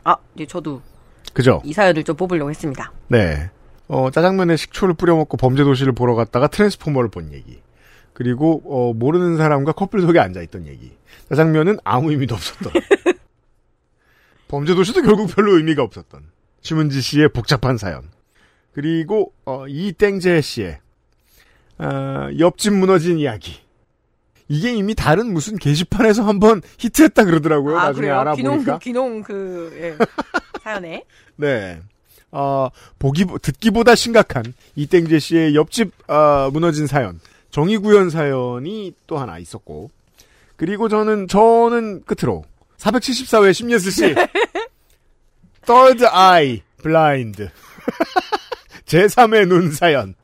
아, 예, 저도 그죠? 이 사연을 좀 뽑으려고 했습니다. 네. 어, 짜장면에 식초를 뿌려먹고 범죄도시를 보러 갔다가 트랜스포머를 본 얘기. 그리고, 어, 모르는 사람과 커플 속에 앉아있던 얘기. 짜장면은 아무 의미도 없었던. 범죄도시도 결국 별로 의미가 없었던. 심은지 씨의 복잡한 사연. 그리고, 어, 이땡재 씨의, 아, 옆집 무너진 이야기. 이게 이미 다른 무슨 게시판에서 한번 히트했다 그러더라고요. 아, 나중에 그래요? 알아보니까. 귀농, 귀농 그, 예. 사연에. 네. 어, 보기, 듣기보다 심각한 이땡재 씨의 옆집, 어, 무너진 사연. 정의구현 사연이 또 하나 있었고. 그리고 저는, 저는 끝으로. 474회 심예슬 씨. Third Eye Blind. 제3의 눈 사연.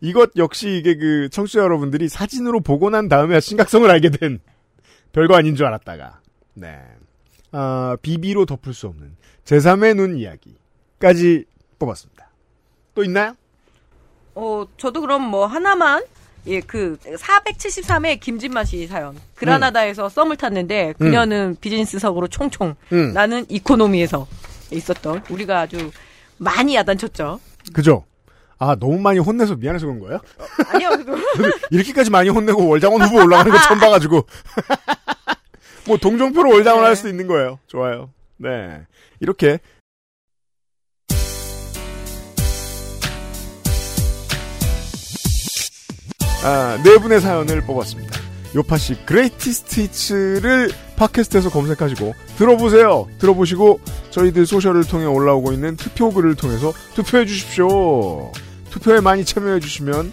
이것 역시 이게 그 청취자 여러분들이 사진으로 보고 난 다음에 심각성을 알게 된 별거 아닌 줄 알았다가. 네. 아, 비비로 덮을 수 없는 제3의 눈 이야기까지 뽑았습니다. 또 있나요? 어, 저도 그럼 뭐 하나만 예, 그 473회 김진만 씨 사연. 그라나다에서 썸을 탔는데 그녀는 비즈니스석으로 총총. 음. 나는 이코노미에서 있었던 우리가 아주 많이 야단쳤죠. 그죠? 아, 너무 많이 혼내서 미안해서 그런 거예요? 아니요. 이렇게까지 많이 혼내고 월장원 후보 올라가는 거 처음 봐가지고. 뭐, 동정표로 월장원 네. 할 수도 있는 거예요. 좋아요. 네. 이렇게. 아, 네 분의 사연을 뽑았습니다. 요파시 Greatest Hits를 팟캐스트에서 검색하시고 들어보세요. 들어보시고 저희들 소셜을 통해 올라오고 있는 투표글을 통해서 투표해 주십시오. 투표에 많이 참여해 주시면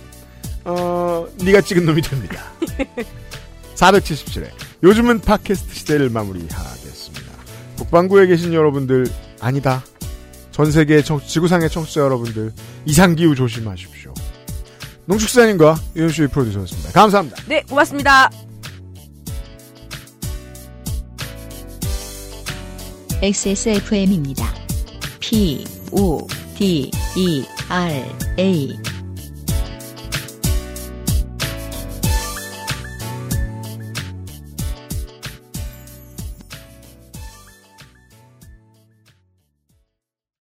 어, 네가 찍은 놈이 됩니다. 477회. 요즘은 팟캐스트 시대를 마무리하겠습니다. 북방구에 계신 여러분들 아니다. 전 세계 청, 지구상의 청취자 여러분들 이상기후 조심하십시오. 농축사님과 유현수의 프로듀서였습니다. 감사합니다. 네, 고맙습니다. XSFM입니다. P O D E R A